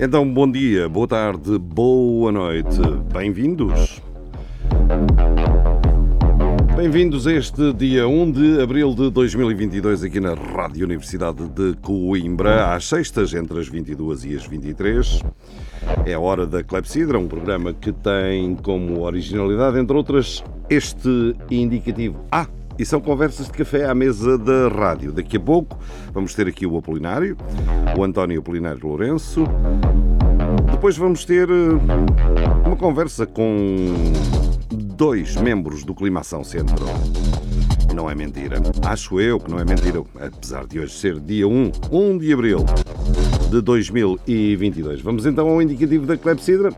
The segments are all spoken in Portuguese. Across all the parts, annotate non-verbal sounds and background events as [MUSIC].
Então, bom dia, boa tarde, boa noite. Bem-vindos. Bem-vindos a este dia 1 de abril de 2022 aqui na Rádio Universidade de Coimbra, às sextas, entre as 22 e as 23. É a hora da Clepsidra, um programa que tem como originalidade, entre outras, este indicativo. Ah, e são conversas de café à mesa da rádio. Daqui a pouco vamos ter aqui o Apolinário, o António Apolinário Lourenço. Depois vamos ter eh, uma conversa com dois membros do Climação Centro. Não é mentira. Acho eu que não é mentira, apesar de hoje ser dia 1, 1 de abril de 2022. Vamos então ao indicativo da Clepsidra?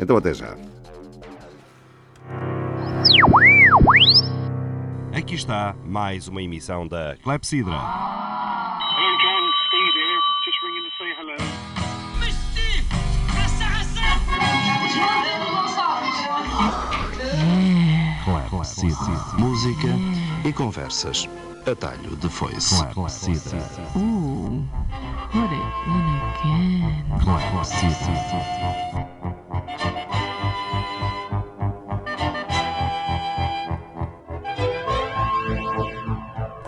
Então até já. Aqui está mais uma emissão da Clepsidra. Clepsidra. Música e conversas. Atalho de foice. Clepsidra. Ooh, put it in again. Clepsidra.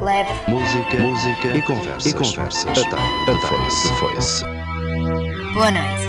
Clap. Música, música e conversas. E conversas. Atalho de foice. foice. Boa noite.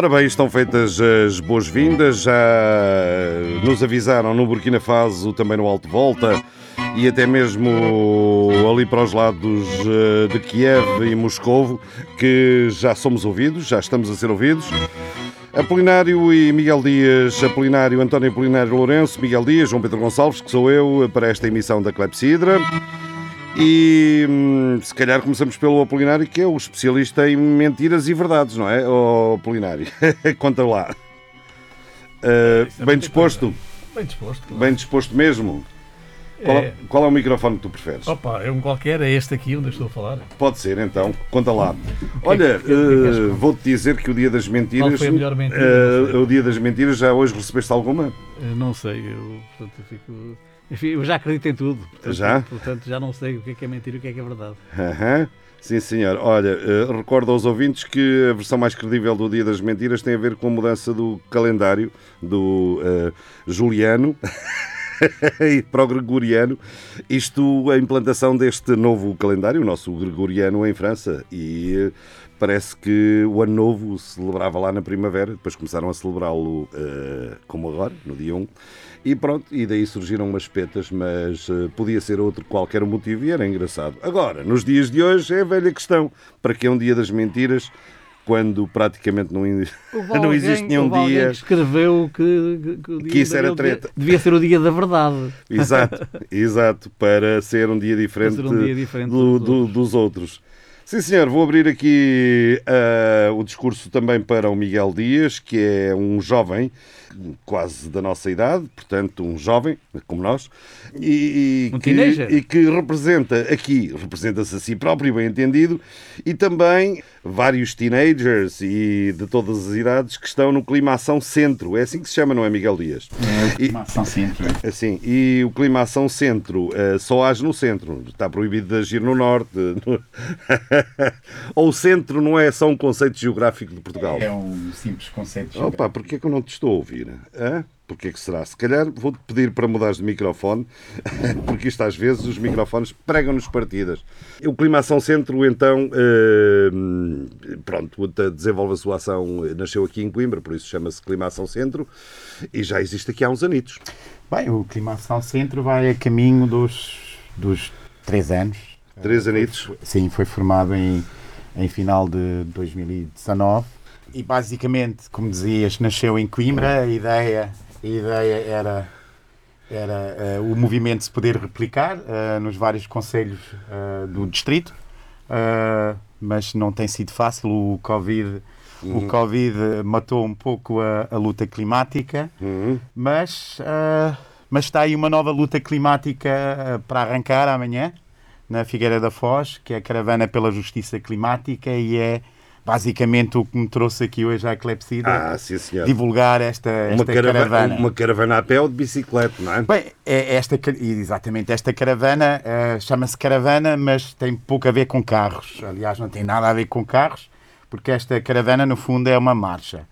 Ora bem, estão feitas as boas-vindas. Já nos avisaram no Burkina Faso, também no Alto Volta e até mesmo ali para os lados eh, de Kiev e Moscovo, que já somos ouvidos, já estamos a ser ouvidos. Apolinário e Miguel Dias, Apolinário, António Apolinário Lourenço, Miguel Dias, João Pedro Gonçalves, que sou eu, para esta emissão da Clepsidra. E hum, se calhar começamos pelo Apolinário, que é o especialista em mentiras e verdades, não é, oh, Apolinário? [LAUGHS] Conta lá. Uh, bem disposto? Bem disposto. claro. Bem disposto mesmo? Qual é, É. qual é o microfone que tu preferes? Opa, é um qualquer, é este aqui onde eu estou a falar. Pode ser, então. Conta lá. Olha, que- o é que contar? vou-te dizer que o Dia das Mentiras... Qual foi a melhor mentira? sei. o Dia das Mentiras, já hoje recebeste alguma? Eu não sei, eu, portanto, eu fico. Enfim, eu já acredito em tudo. Portanto, Já? Portanto, já não sei o que é que é mentira e o que é que é verdade. Aham. Sim, senhor. Olha, eh, recordo aos ouvintes que a versão mais credível do Dia das Mentiras tem a ver com a mudança do calendário do eh, Juliano [LAUGHS] e para o Gregoriano. Isto, a implantação deste novo calendário, o nosso Gregoriano em França. E eh, parece que o Ano Novo se celebrava lá na primavera, depois começaram a celebrá-lo eh, como agora, no dia 1. E pronto, e daí surgiram umas petas, mas eh, podia ser outro qualquer motivo e era engraçado. Agora, nos dias de hoje é a velha questão. Para que é um dia das mentiras quando praticamente não, [LAUGHS] não existe nenhum alguém dia. que escreveu que, que, dia Que isso era treta. Devia ser o dia da verdade. [LAUGHS] Exato, exato, para ser um dia diferente, um dia diferente do- dos do- dos outros. Sim, senhor, vou abrir aqui ah, o discurso também para o Miguel Dias, que é um jovem, quase da nossa idade, portanto, um jovem, como nós, e, e Um que, e que representa aqui, representa-se a si próprio, bem entendido, e também vários teenagers e de todas as idades que estão no Clima Ação Centro. É assim que se chama, não é, Miguel Dias? É, uma ação sempre. Assim, e o Clima Ação Centro eh, só age no centro, está proibido de agir no norte. no- [LAUGHS] Ou o centro não é só um conceito geográfico de Portugal? É um simples conceito. de Opa, porquê que eu não te estou a ouvir? Hã? Porquê que será? Se calhar vou-te pedir para mudares de microfone, [LAUGHS] porque isto às vezes os microfones pregam-nos partidas. O Clima Ação Centro, então, eh, pronto, desenvolve a sua ação, eh, nasceu aqui em Coimbra, por isso chama-se Clima Ação Centro, e já existe aqui há uns anitos. Bem, o Climação Centro vai a caminho dos, dos três anos. Três anitos. Sim, foi formado em, em final de 2019. E basicamente, como dizias, nasceu em Coimbra. A ideia, a ideia era, era eh, o movimento se poder replicar eh, nos vários conselhos eh, do distrito. Mas não tem sido fácil. O Covid, o COVID matou um pouco a, a luta climática. Uhum. Mas, mas está aí uma nova luta climática para arrancar amanhã, na Figueira da Foz, que é a Caravana pela Justiça Climática e é basicamente o que me trouxe aqui hoje à Clepsida, Ah, sim, divulgar esta, Uma esta caravana, caravana. uma caravana a pé ou de bicicleta, não é? Bem, é esta, exatamente, esta caravana ah, chama-se caravana, mas tem pouco a ver com carros. Aliás, não tem nada a ver com carros, porque esta caravana, no fundo, é uma marcha.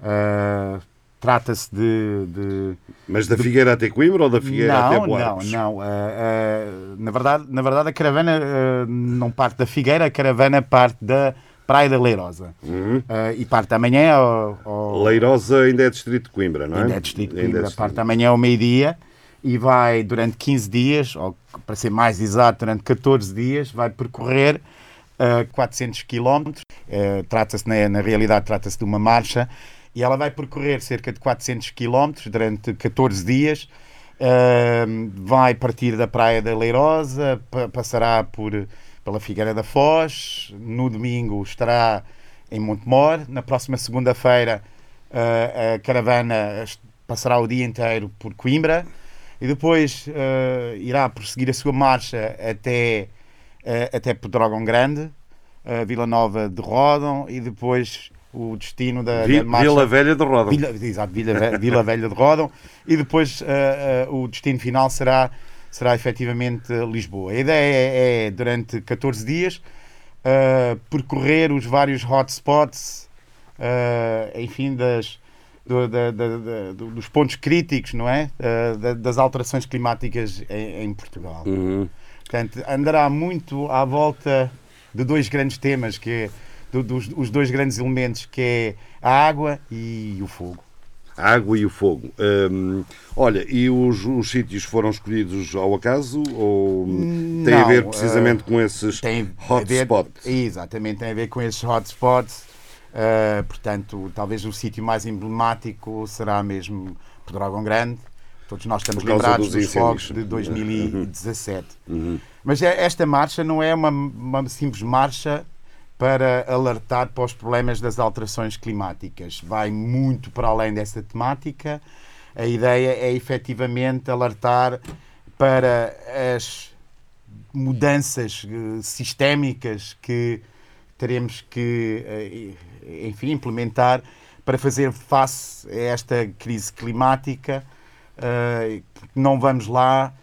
Ah, Trata-se de- de Mas da Figueira até Coimbra ou da Figueira não, até não, Boarcos? não. ah, ah, na, verdade, na verdade, a caravana não parte da Figueira, a caravana parte da Praia da Leirosa. Uhum. Ah, e parte amanhã ao, ao- Leirosa ainda é distrito de Coimbra, não é? ainda é distrito de é Coimbra, distrito. parte amanhã ao meio-dia e vai durante 15 dias, ou para ser mais exato, durante 14 dias, vai percorrer ah, 400 quilómetros. Ah, trata-se, na, na realidade, trata-se de uma marcha e ela vai percorrer cerca de 400 quilómetros durante 14 dias. Ah, vai partir da Praia da Leirosa, pa- passará por, pela Figueira da Foz, no domingo estará em Montemor, na próxima segunda-feira ah, a caravana passará o dia inteiro por Coimbra. E depois ah, irá prosseguir a sua marcha até, ah, até Pedrógão Grande, ah, Vila Nova de Rodão e depois o destino da, Vi- da marcha... Vila Velha de Roda. Vila, exato, Vila, Vila Velha de Rodão e depois o destino final será, será efetivamente Lisboa. A ideia é, é, durante 14 dias, ah, percorrer os vários hotspots, ah, enfim, das, do- da- da- da- do- dos pontos críticos, não é? Da- das alterações climáticas em, em Portugal. Uhum. Portanto, andará muito à volta de dois grandes temas, que é do- dos os dois grandes elementos, que é a água e o fogo. A água e o fogo. Hum, olha, e os, os sítios foram escolhidos ao acaso ou tem a Não, ver precisamente com esses hotspots? exatamente, tem a ver com esses hotspots. Uh, portanto, talvez o sítio mais emblemático será mesmo Pedrógão Grande. Todos nós estamos lembrados dos dos, fogos de 2017. Uhum. Mas é- esta marcha não é uma, uma simples marcha para alertar para os problemas das alterações climáticas. Vai muito para além dessa temática. A ideia é efetivamente alertar para as mudanças eh, sistémicas que teremos que, eh, enfim, implementar para fazer face a esta crise climática. Eh, não vamos lá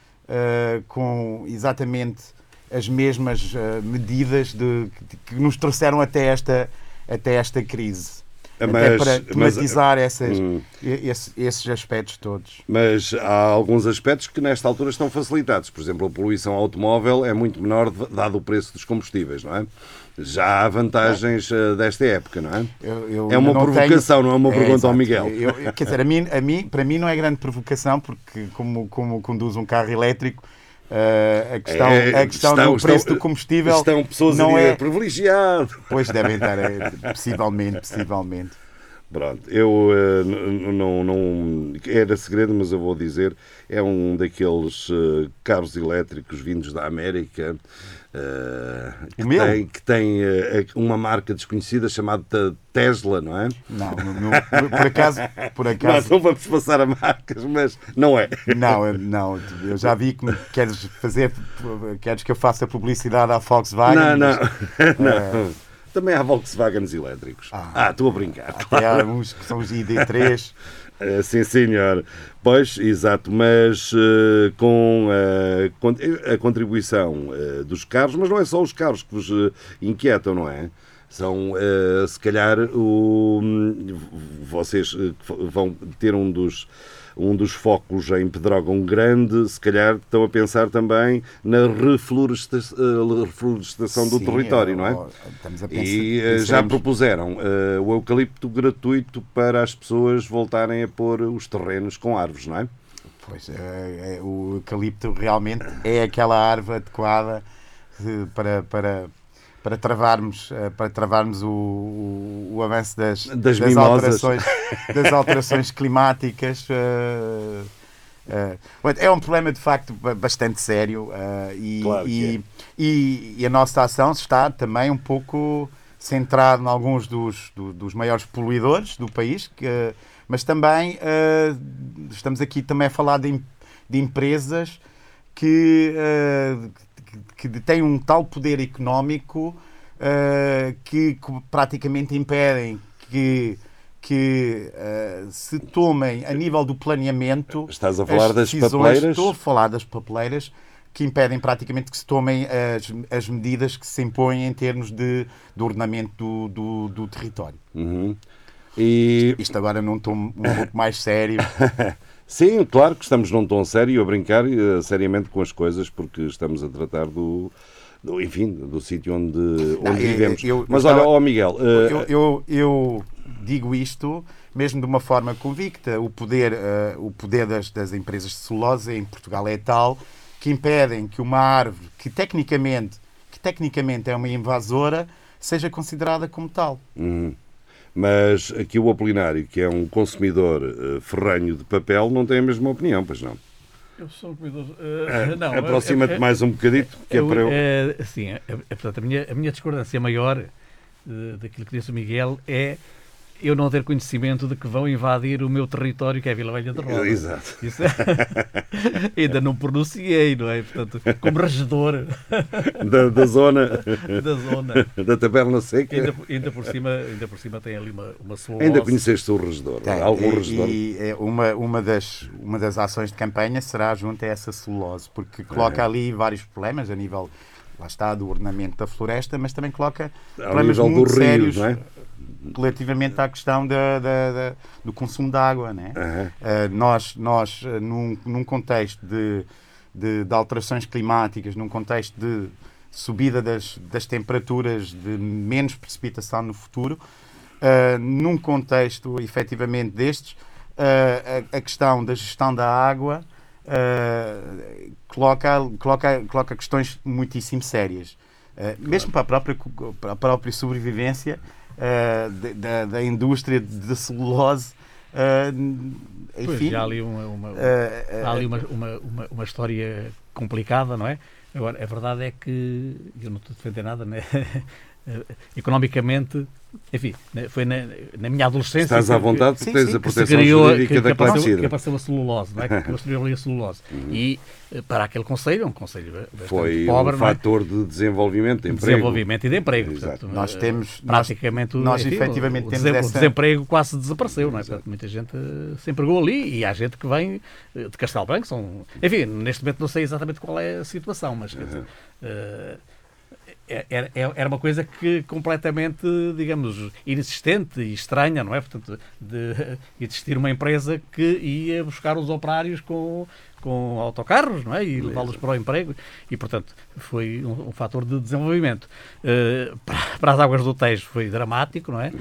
com exatamente as mesmas eh, medidas de, que nos trouxeram até esta, até esta crise. até Mas- para mas- tematizar essas, Hum. esse- esses aspectos todos. Mas há alguns aspectos que nesta altura estão facilitados. Por exemplo, a poluição automóvel é muito menor dado o preço dos combustíveis, não é? Já há vantagens eh, desta época, não é? Eu- eu É uma não provocação, não é uma pergunta ao exato. Miguel. Eu- quer dizer, a mim, a mim, para mim não é grande provocação, porque como, como conduz um carro elétrico, eh, a questão, É, a questão estão- do preço estão- do combustível Estão pessoas não a dizer é... privilegiado. Pois devem estar, possivelmente, possivelmente. Pronto, eu n- não, não. Era segredo, mas eu vou dizer. É um daqueles eh, carros elétricos vindos da América. eh, que meu? tem, que tem uma marca desconhecida chamada Tesla, não é? Não, não, não, por acaso, por [LAUGHS] Não, acaso, não vamos passar a marcas, mas não é. não, eu- não, eu já vi que queres fazer, queres que eu faça publicidade à Volkswagen. Não, não. mas [LAUGHS] não. Também há Volkswagens elétricos. Ah, estou a brincar. Até há uns que são os ID3. [LAUGHS] Eh, sim, senhor. Pois, exato, mas eh, com eh, con- a contribuição eh, dos carros, mas não é só os carros que vos eh, inquietam, não é? São, eh, se calhar, o, vocês eh, vão ter um dos, um dos focos em Pedrógão grande, se calhar estão a pensar também na refloresta- eh, reflorestação do Sim, território, não é? pensar, E eh, já propuseram eh, o eucalipto gratuito para as pessoas voltarem a pôr os terrenos com árvores, não é? Pois, é, é, o eucalipto realmente é aquela árvore adequada para, para, para travarmos, eh, para travarmos o, o, o avanço das, Das mimosas. alterações, das alterações climáticas. eh, eh, é um problema de facto ba- bastante sério e, Claro e, e, e a nossa ação está também um pouco centrada em alguns dos, do- dos maiores poluidores do país, que, mas também estamos aqui também a falar de, de empresas que, eh, que, têm um tal poder económico eh, que, que praticamente impedem que, que eh, se tomem a nível do planeamento Estás a falar as das papeleiras? Estou a falar das papeleiras que impedem praticamente que se tomem as, as medidas que se impõem em termos de, de ordenamento do, do, do território. Uhum. E Isto agora num tom um pouco mais sério. [LAUGHS] sim, claro que estamos num tom sério a brincar eh, seriamente com as coisas porque estamos a tratar do, do enfim, do sítio onde, onde eu- vivemos. eu- eu Mas estava- olha, ó Miguel, eh, Eu, eu, eu digo isto mesmo de uma forma convicta. O poder, eh, o poder das, das empresas de celulose em Portugal é tal que impedem que uma árvore que tecnicamente, que tecnicamente é uma invasora seja considerada como tal. Uhum. Mas aqui o Apolinário, que é um consumidor eh, ferranho de papel, não tem a mesma opinião, pois não. Eu sou um cuidadoso. eh, [LAUGHS] não, Aproxima-te é- é- mais um bocadito, que é eu, para eu. é, assim, é, é, portanto, a, minha, a minha discordância maior eh, daquilo que disse o Miguel é eu não ter conhecimento de que vão invadir o meu território, que é a Vila Velha de Roda. Exato. Isso é- [LAUGHS] ainda não pronunciei, não é? Portanto, como regedor [LAUGHS] Da, da zona da zona. [LAUGHS] da Taberna Seca. Ainda, ainda, por cima, ainda por cima tem ali uma, uma sua Ainda voz. conheceste o regedor? Tem. Algum e, regedor? e, é uma, uma, das, uma das ações de campanha será junto a essa celulose, porque coloca É. ali vários problemas a nível, lá está, do ordenamento da floresta, mas também coloca Ao problemas nível do muito rio, sérios não é? Relativamente à questão da, da- da- do consumo de água. Né? Aham. Uh, nós, nós uh, num, num contexto de, de, de alterações climáticas, num contexto de subida das, das temperaturas, de menos precipitação no futuro, uh, num contexto efetivamente destes, uh, a, a questão da gestão da água coloca, coloca, coloca questões muitíssimo sérias. Mesmo para a própria, para a própria sobrevivência uh, da, da indústria de celulose, uh, Pois, enfim, já há ali uma, uma- uh, há ali uma, uma, uma história complicada, não é? Agora, a verdade é que eu não estou a defender nada, né? [LAUGHS] economicamente, enfim, né, foi na, na minha adolescência. Estás à que- vontade porque tens sim, a que se proteção criou, que, jurídica que da apareceu, que apareceu a celulose, não é? [LAUGHS] que construiu ali a celulose. E eh, para aquele conselho, um conselho bastante Foi pobre, um é? fator de desenvolvimento, de emprego. desenvolvimento e de emprego. Exato. Portanto, Nós eh, temos- nós- praticamente o- nós enfim, efetivamente o, temos o essa- desemprego quase desapareceu, não é? Portanto, muita gente eh, se empregou ali e há gente que vem eh, de Castelo Branco. São, enfim, neste momento não sei exatamente qual é a situação, mas quer dizer, eh, era, era- era uma coisa que completamente, digamos, inexistente e estranha, não é? Portanto, de [LAUGHS] existir uma empresa que ia buscar os operários com, com autocarros, não é? E levá-los para o emprego. E, portanto, foi um, um fator de desenvolvimento. Eh, para, [LAUGHS] para as águas do Tejo foi dramático, não é?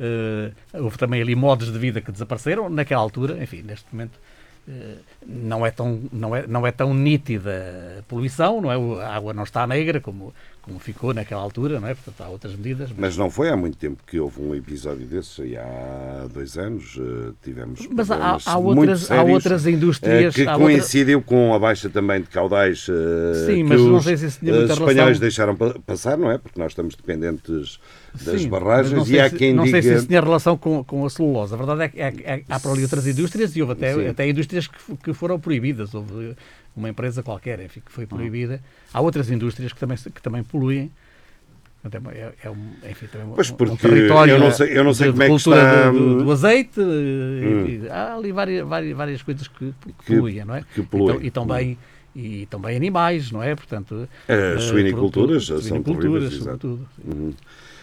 Eh, houve também ali modos de vida que desapareceram naquela altura, enfim, neste momento. eh, Não é, tão, não, é, não é tão nítida a poluição, não é? A água não está negra como, como ficou naquela altura, não é? Portanto, há outras medidas. Mas não foi há muito tempo que houve um episódio desses, aí há dois anos eh, tivemos. Mas há, há outras, há outras eh, indústrias. que há outra- coincidiu com a baixa também de caudais eh, Sim, mas não os sei se isso tinha muita espanhóis relação- deixaram pa- passar, não é? Porque nós estamos dependentes das Sim, mas barragens não e há se- quem não diga. sei se isso tinha relação com, com a celulose. A verdade é que é- é- há por ali outras indústrias e houve até, Sim. até indústrias que, que foram proibidas. Houve uma empresa qualquer enfim, que Hum. foi proibida. Há outras indústrias que também, que também poluem. Portanto, É, é um, enfim, também um- Pois, um porque território eu não sei- eu não sei de, como é que cultura está- do, do- do azeite. Hum. há ali várias, várias, várias coisas que, que Que- poluem, não é? que poluem. E, e também, e também animais, não é? Portanto, As eh, suiniculturas por- são sobretudo. Uhum.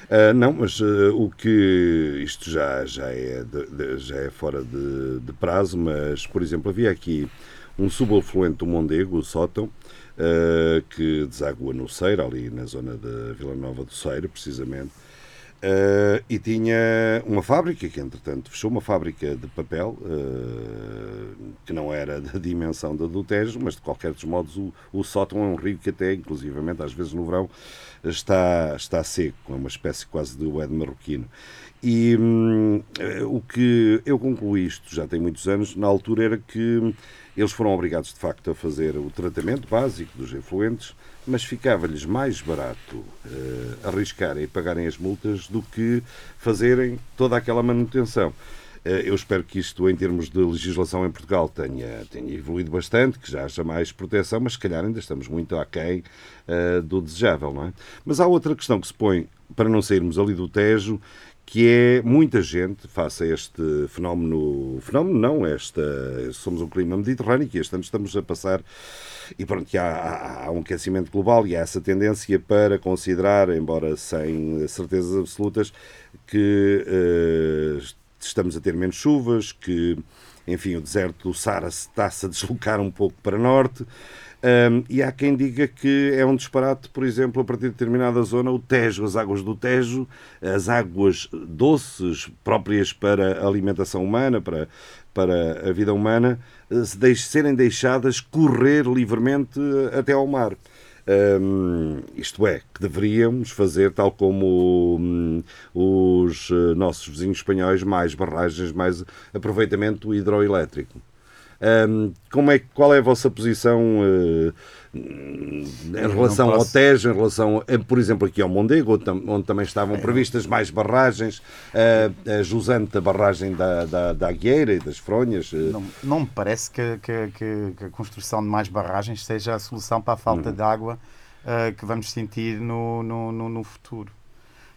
Ah, não, mas ah, o que isto já, já, é, de- de- já é fora de, de prazo, mas, por exemplo, havia aqui um subafluente do Mondego, o Sótão, ah, que deságua no Ceiro, ali na zona da Vila Nova do Ceiro, precisamente. Ah, e tinha uma fábrica que, entretanto, fechou uma fábrica de papel ah, que não era da dimensão da do Tejo, mas de qualquer dos modos o, o sótão é um rio que até, inclusivamente, às vezes no verão, está, está seco, é uma espécie quase de wed marroquino. E hum, o que eu concluí isto já tem muitos anos, na altura era que eles foram obrigados de facto a fazer o tratamento básico dos efluentes, mas ficava-lhes mais barato eh, arriscarem e pagarem as multas do que fazerem toda aquela manutenção. Eh, Eu espero que isto, em termos de legislação em Portugal, tenha, tenha evoluído bastante, que já haja mais proteção, mas se calhar ainda estamos muito aquém eh, do desejável, não é? Mas há outra questão que se põe, para não sairmos ali do Tejo, que é muita gente, face a este fenómeno, fenómeno não, esta, somos um clima mediterrâneo e este ano estamos a passar, e pronto, que há, há- um aquecimento global e há essa tendência para considerar, embora sem certezas absolutas, que eh, estamos a ter menos chuvas, que, enfim, o deserto do Sara está-se a deslocar um pouco para norte. Um, e há quem diga que é um disparate, por exemplo, a partir de determinada zona, o Tejo, as águas do Tejo, as águas doces próprias para a alimentação humana, para, para a vida humana, se deix- serem deixadas correr livremente até ao mar. Hum, isto é, que deveríamos fazer tal como hum, os eh, nossos vizinhos espanhóis, mais barragens, mais aproveitamento hidroelétrico. Hum, como é, qual é a vossa posição eh, em relação ao posso- Tejo, em relação, a, por exemplo, aqui ao Mondego, onde, tam- onde também estavam previstas mais barragens, a, a jusante da barragem da, da, da Agueira e das Fronhas? eh, Não, não me parece que, que- que- a construção de mais barragens seja a solução para a falta Uhum. de água ah, que vamos sentir no, no, no- no futuro.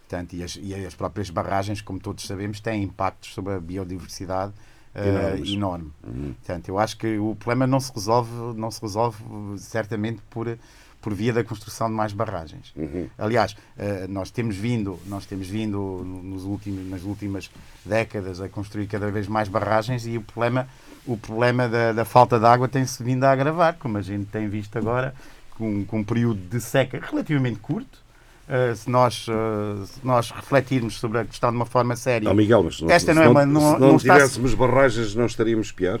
Portanto, e, as, e as próprias barragens, como todos sabemos, têm impactos sobre a biodiversidade Enormes. enorme. Uhum. Portanto, eu acho que o problema não se resolve, não se resolve certamente por, por via da construção de mais barragens. Uhum. Aliás, eh, nós temos vindo, nós temos vindo nos últimos, nas últimas décadas a construir cada vez mais barragens e o problema, o problema da, da falta de água tem-se vindo a agravar, como a gente tem visto agora, com, com um período de seca relativamente curto. Eh, se, nós, eh, se nós refletirmos sobre a questão de uma forma séria, Oh, Miguel, mas não, Esta se não é não, uma- não- se não não está- tivéssemos barragens, não estaríamos pior?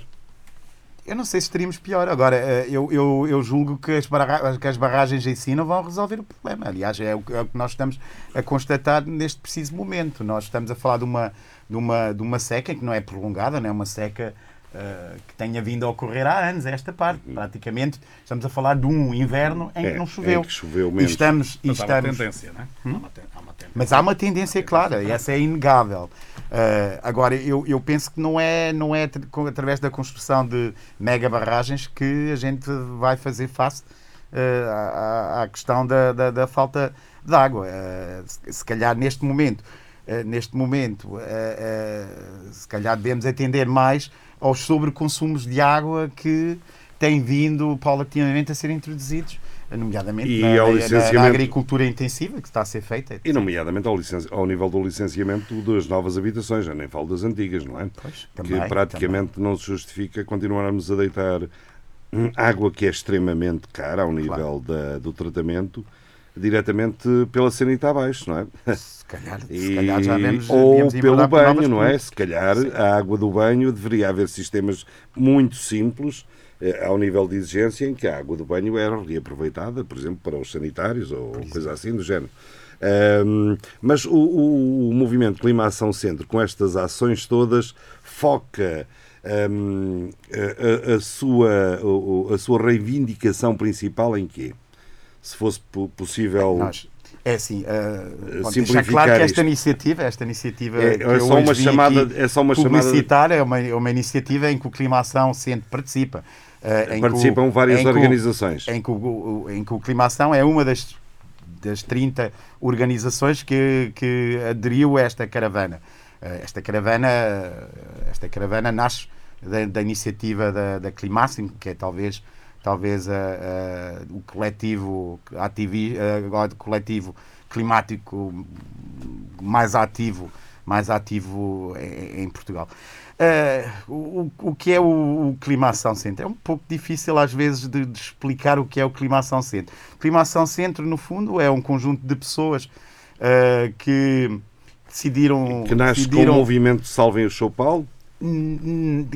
Eu não sei se estaríamos pior. Agora, eh, eu, eu, eu julgo que as, barra- que as barragens em si não vão resolver o problema. Aliás, é o, que- é o que nós estamos a constatar neste preciso momento. Nós estamos a falar de uma, de uma, de uma seca que não é prolongada, não é uma seca eh, que tenha vindo a ocorrer há anos, esta parte. Praticamente estamos a falar de um inverno em É, que não choveu. em que choveu e menos. estamos, e Mas há uma estamos tendência, não é? Há uma ten- há uma tendência. mas há uma tendência clara, e essa é inegável. Uh, agora, eu, eu penso que não é, não é através da construção de mega barragens que a gente vai fazer face uh, à, à questão da, da, da falta de água. Uh, se, se calhar neste momento, uh, neste momento, uh, uh, se calhar devemos atender mais aos sobreconsumos de água que têm vindo paulatinamente a ser introduzidos, nomeadamente E na, ao na- na licenciamento- agricultura intensiva que está a ser feita. E, nomeadamente, ao, licen- ao nível do licenciamento das novas habitações, já nem falo das antigas, não é? Pois, que também, praticamente não se justifica continuarmos a deitar hum, água que é extremamente cara ao nível da- do tratamento diretamente pela sanita abaixo, não é? Se calhar, se E- calhar já vemos, ou pelo banho, não é? Se calhar a água do banho deveria haver sistemas muito simples eh, ao nível de exigência em que a água do banho era reaproveitada, por exemplo, para os sanitários ou coisa assim do género. Ahm, mas o, o- o movimento Clima Ação Centro, com estas ações todas, foca ahm, a, a- a sua, o- a sua reivindicação principal em quê? Se fosse po- possível. Nós, é assim, uh, pode simplificar claro que esta isto. iniciativa, esta iniciativa É- que é eu só uma chamada- é só uma chamada- publicitar, é uma, é uma iniciativa em que o Clima Ação Centro participa. uh, que o- Participam várias em que o- organizações. em que o, em que o Clima Ação é uma das, das 30 organizações que, que aderiu a esta caravana. Eh, Esta caravana, esta caravana nasce da, da iniciativa da, da Climáximo, que é talvez, talvez a- a- o coletivo, ativi, eh, agora o coletivo climático mais ativo, mais ativo em, em Portugal. Eh, o, o que é o, o Climação Centro? É um pouco difícil às vezes de, de explicar o que é o Climação Centro. O Climação Centro, no fundo, é um conjunto de pessoas eh, que decidiram... Que nasce com o decidiram movimento Salvem o São Paulo.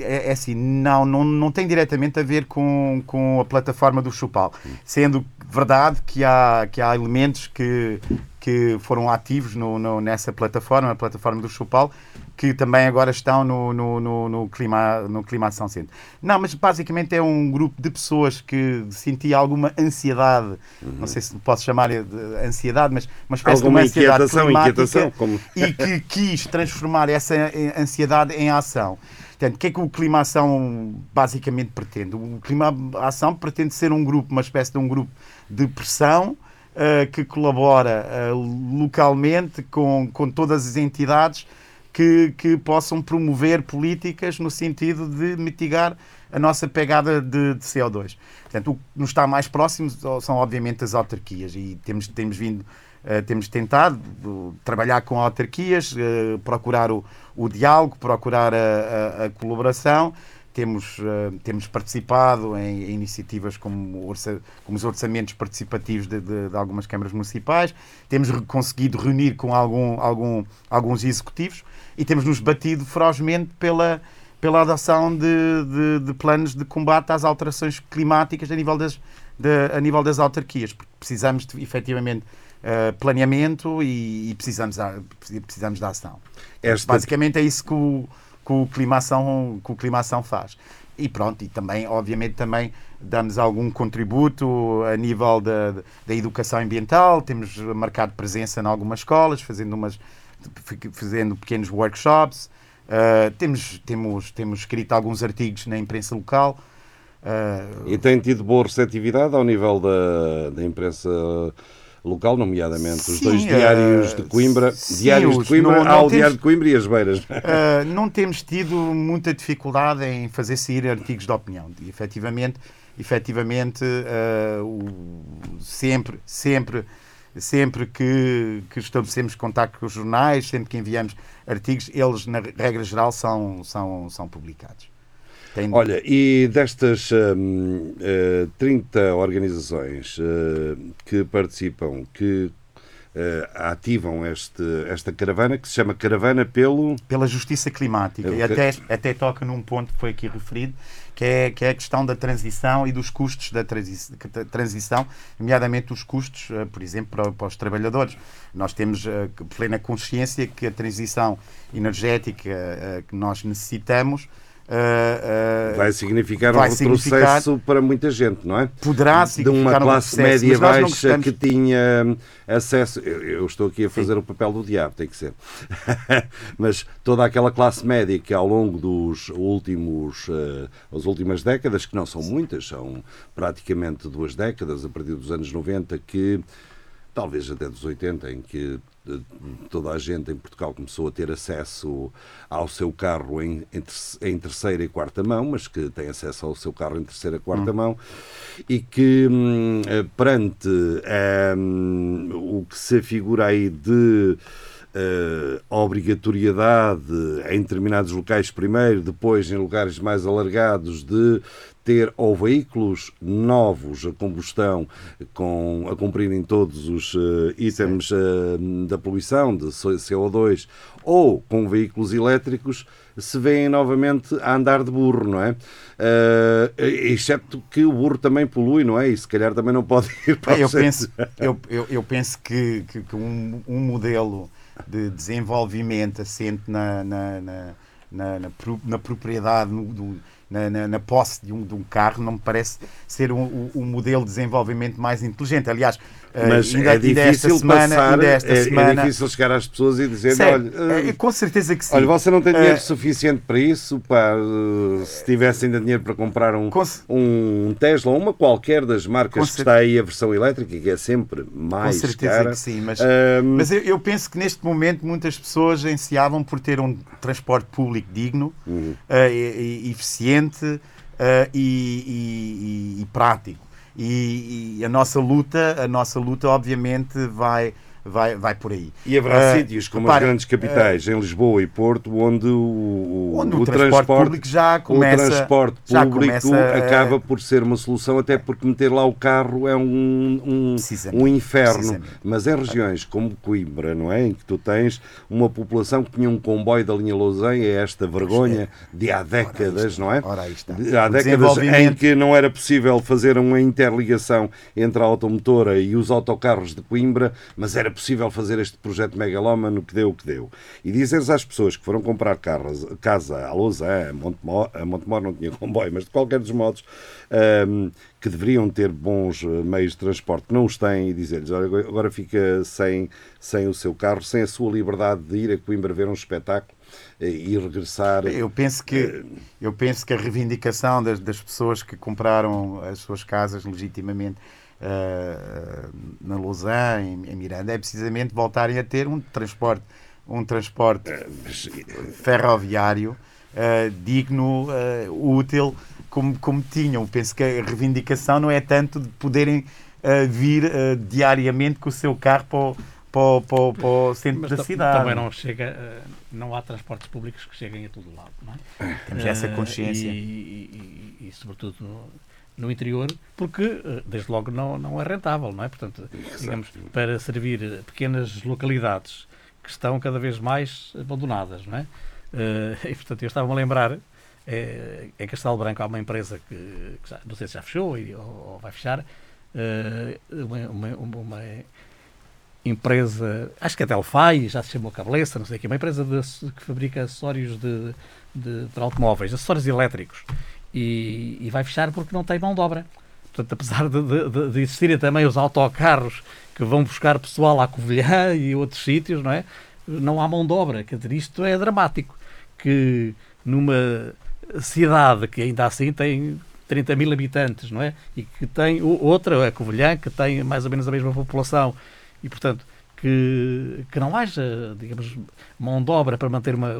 É é assim, não, não, não tem diretamente a ver com, com a plataforma do Chupal. Sendo verdade que há, que há elementos que, que foram ativos no, no- nessa plataforma, a plataforma do Chupal, que também agora estão no, no, no, no, clima, no Climação Centro. Não, mas basicamente é um grupo de pessoas que sentia alguma ansiedade, não sei se posso chamar de ansiedade, mas uma espécie Alguma de uma ansiedade inquietação, climática como- e que quis transformar essa ansiedade em ação. Portanto, o que é que o Clima Ação basicamente pretende? O Clima Ação pretende ser um grupo, uma espécie de um grupo de pressão eh, que colabora eh, localmente com, com todas as entidades que, que possam promover políticas no sentido de mitigar a nossa pegada de, de CO2. Portanto, o que nos está mais próximo são, obviamente, as autarquias e temos, temos vindo, eh, temos tentado uh, trabalhar com autarquias, eh, procurar o, o diálogo, procurar a, a- a colaboração. Temos, eh, temos participado em, em iniciativas como, orça- como os orçamentos participativos de, de- de algumas câmaras municipais, temos conseguido reunir com algum, algum, alguns executivos e temos nos batido ferozmente pela, pela adoção de, de- de planos de combate às alterações climáticas a nível das, de- a nível das autarquias, porque precisamos de, efetivamente eh, planeamento e, e precisamos, a- precisamos da ação. Esta- Basicamente é isso que o, que o Climação, que o Climação faz. E pronto, e também, obviamente, também damos algum contributo a nível da, da educação ambiental, temos marcado presença em algumas escolas, fazendo, umas, fazendo pequenos workshops, Uh, temos, temos, temos escrito alguns artigos na imprensa local. Uh, E tem tido boa receptividade ao nível da, da imprensa local, nomeadamente os Sim, dois eh, diários de Coimbra. sim, diários de os- Coimbra, não- não temos- Diário de Coimbra e as Beiras. Uh, [LAUGHS] não temos tido muita dificuldade em fazer sair artigos de opinião. E, efetivamente, efetivamente uh, o- sempre, sempre, sempre que, que estabelecemos contato com os jornais, sempre que enviamos artigos, eles, na regra geral, são, são, são publicados. Tem- Olha, e destas hum, eh, 30 organizações eh, que participam, que eh, ativam este, esta caravana, que se chama Caravana pelo. pela justiça climática. E até, até toca num ponto que foi aqui referido, que é, que é a questão da transição e dos custos da transi- transição, nomeadamente os custos, eh, por exemplo, para, para os trabalhadores. Nós temos eh, plena consciência que a transição energética eh, que nós necessitamos eh, Vai significar vai um significar- retrocesso para muita gente, não é? poderá de significar uma um classe retrocesso, média baixa gostamos- que tinha hum, acesso. Eu, eu estou aqui a fazer o papel do diabo, tem que ser. [LAUGHS] Mas toda aquela classe média que ao longo dos últimos, eh, as últimas décadas, que não são muitas, são praticamente duas décadas, a partir dos anos 90, que talvez até dos 80, em que eh, toda a gente em Portugal começou a ter acesso ao seu carro em, em, ter- em terceira e quarta mão, mas que tem acesso ao seu carro em terceira e quarta mão, e que hum, eh, perante hum, o que se figura aí de eh, obrigatoriedade em determinados locais primeiro, depois em lugares mais alargados de ter ou veículos novos a combustão com, a cumprirem todos os eh, itens eh, da poluição de CO2 ou com veículos elétricos se vêem novamente a andar de burro, não é? Uh, excepto que o burro também polui, não é? E se calhar também não pode [LAUGHS] ir para eu penso, eu, eu, eu penso que, que, que um, um modelo de desenvolvimento assente na, na, na, na, na na propriedade, no- do- na, na, na posse de um, de um carro, não me parece ser um, um- um modelo de desenvolvimento mais inteligente. Aliás, Mas ainda, é ainda esta difícil semana, passar, esta é, é semana difícil chegar às pessoas e dizer, Sério, olha, eh, eh, com certeza que sim. olha, você não tem dinheiro Eh, suficiente para isso, pá, eh, se tivesse ainda dinheiro para comprar um, Com um Tesla, uma qualquer das marcas Com que está aí a versão elétrica, que é sempre Com mais certeza cara. que sim, mas, Ahm, mas eu, eu penso que neste momento muitas pessoas ansiavam por ter um transporte público digno, Uhum. eh, e- e- eficiente e- e prático. E, e a nossa luta, a nossa luta obviamente vai, vai, vai por aí. E haverá Eh, sítios como repare, as grandes capitais, em Lisboa e Porto, onde o, Onde o o transporte público já começa- o transporte público começa a- acaba por ser uma solução, até porque meter lá o carro é um, um, um inferno. Mas em regiões como Coimbra, não é? Em que tu tens uma população que tinha um comboio da linha Lausanne, é esta vergonha de há décadas, não é? Ora, aí está. De- Há décadas em que não era possível fazer uma interligação entre a automotora e os autocarros de Coimbra, mas era possível fazer este projeto megalómano que deu o que deu. E dizeres às pessoas que foram comprar carros, casa a Lausanne, a Montemor, a Montemor não tinha [LAUGHS] comboio, mas de qualquer dos modos, ahm, que deveriam ter bons eh, meios de transporte, que não os têm, e dizer-lhes, "Olha, agora fica sem, sem o seu carro, sem a sua liberdade de ir a Coimbra ver um espetáculo eh, e regressar. Eu penso que, eu penso que a reivindicação das, das pessoas que compraram as suas casas legitimamente eh, na Lausanne, em, em Miranda, é precisamente voltarem a ter um transporte, um transporte ferroviário eh, digno, eh, útil, como, como tinham. Penso que a reivindicação não é tanto de poderem vir diariamente com o seu carro para o, para para para o centro Mas da cidade. também não chega, não há transportes públicos que cheguem a todo lado, não é? Temos essa consciência. E, e- e, sobretudo no, interior, porque eh, desde logo não, não é rentável, não é? Portanto, digamos, para servir pequenas localidades que estão cada vez mais abandonadas, não é? Eh, [LAUGHS] E portanto, eu estava-me a lembrar, eh, em Castelo Branco há uma empresa que, que já- não sei se já fechou ou, ou vai fechar, uma- uma- uma empresa, acho que até ele faz, já se chamou Cabeleça, não sei o que, uma empresa de- que fabrica acessórios de, de, para automóveis, acessórios elétricos, e, e vai fechar porque não tem mão de obra. Portanto, apesar de, de- de- existirem também os autocarros que vão buscar pessoal à Covilhã e outros sítios, não é? Não há mão de obra. Quer dizer, isto é dramático. Que numa cidade que ainda assim tem 30 mil habitantes, não é? E que tem outra, a Covilhã, que tem mais ou menos a mesma população, e portanto que, que não haja, digamos, mão de obra para manter uma,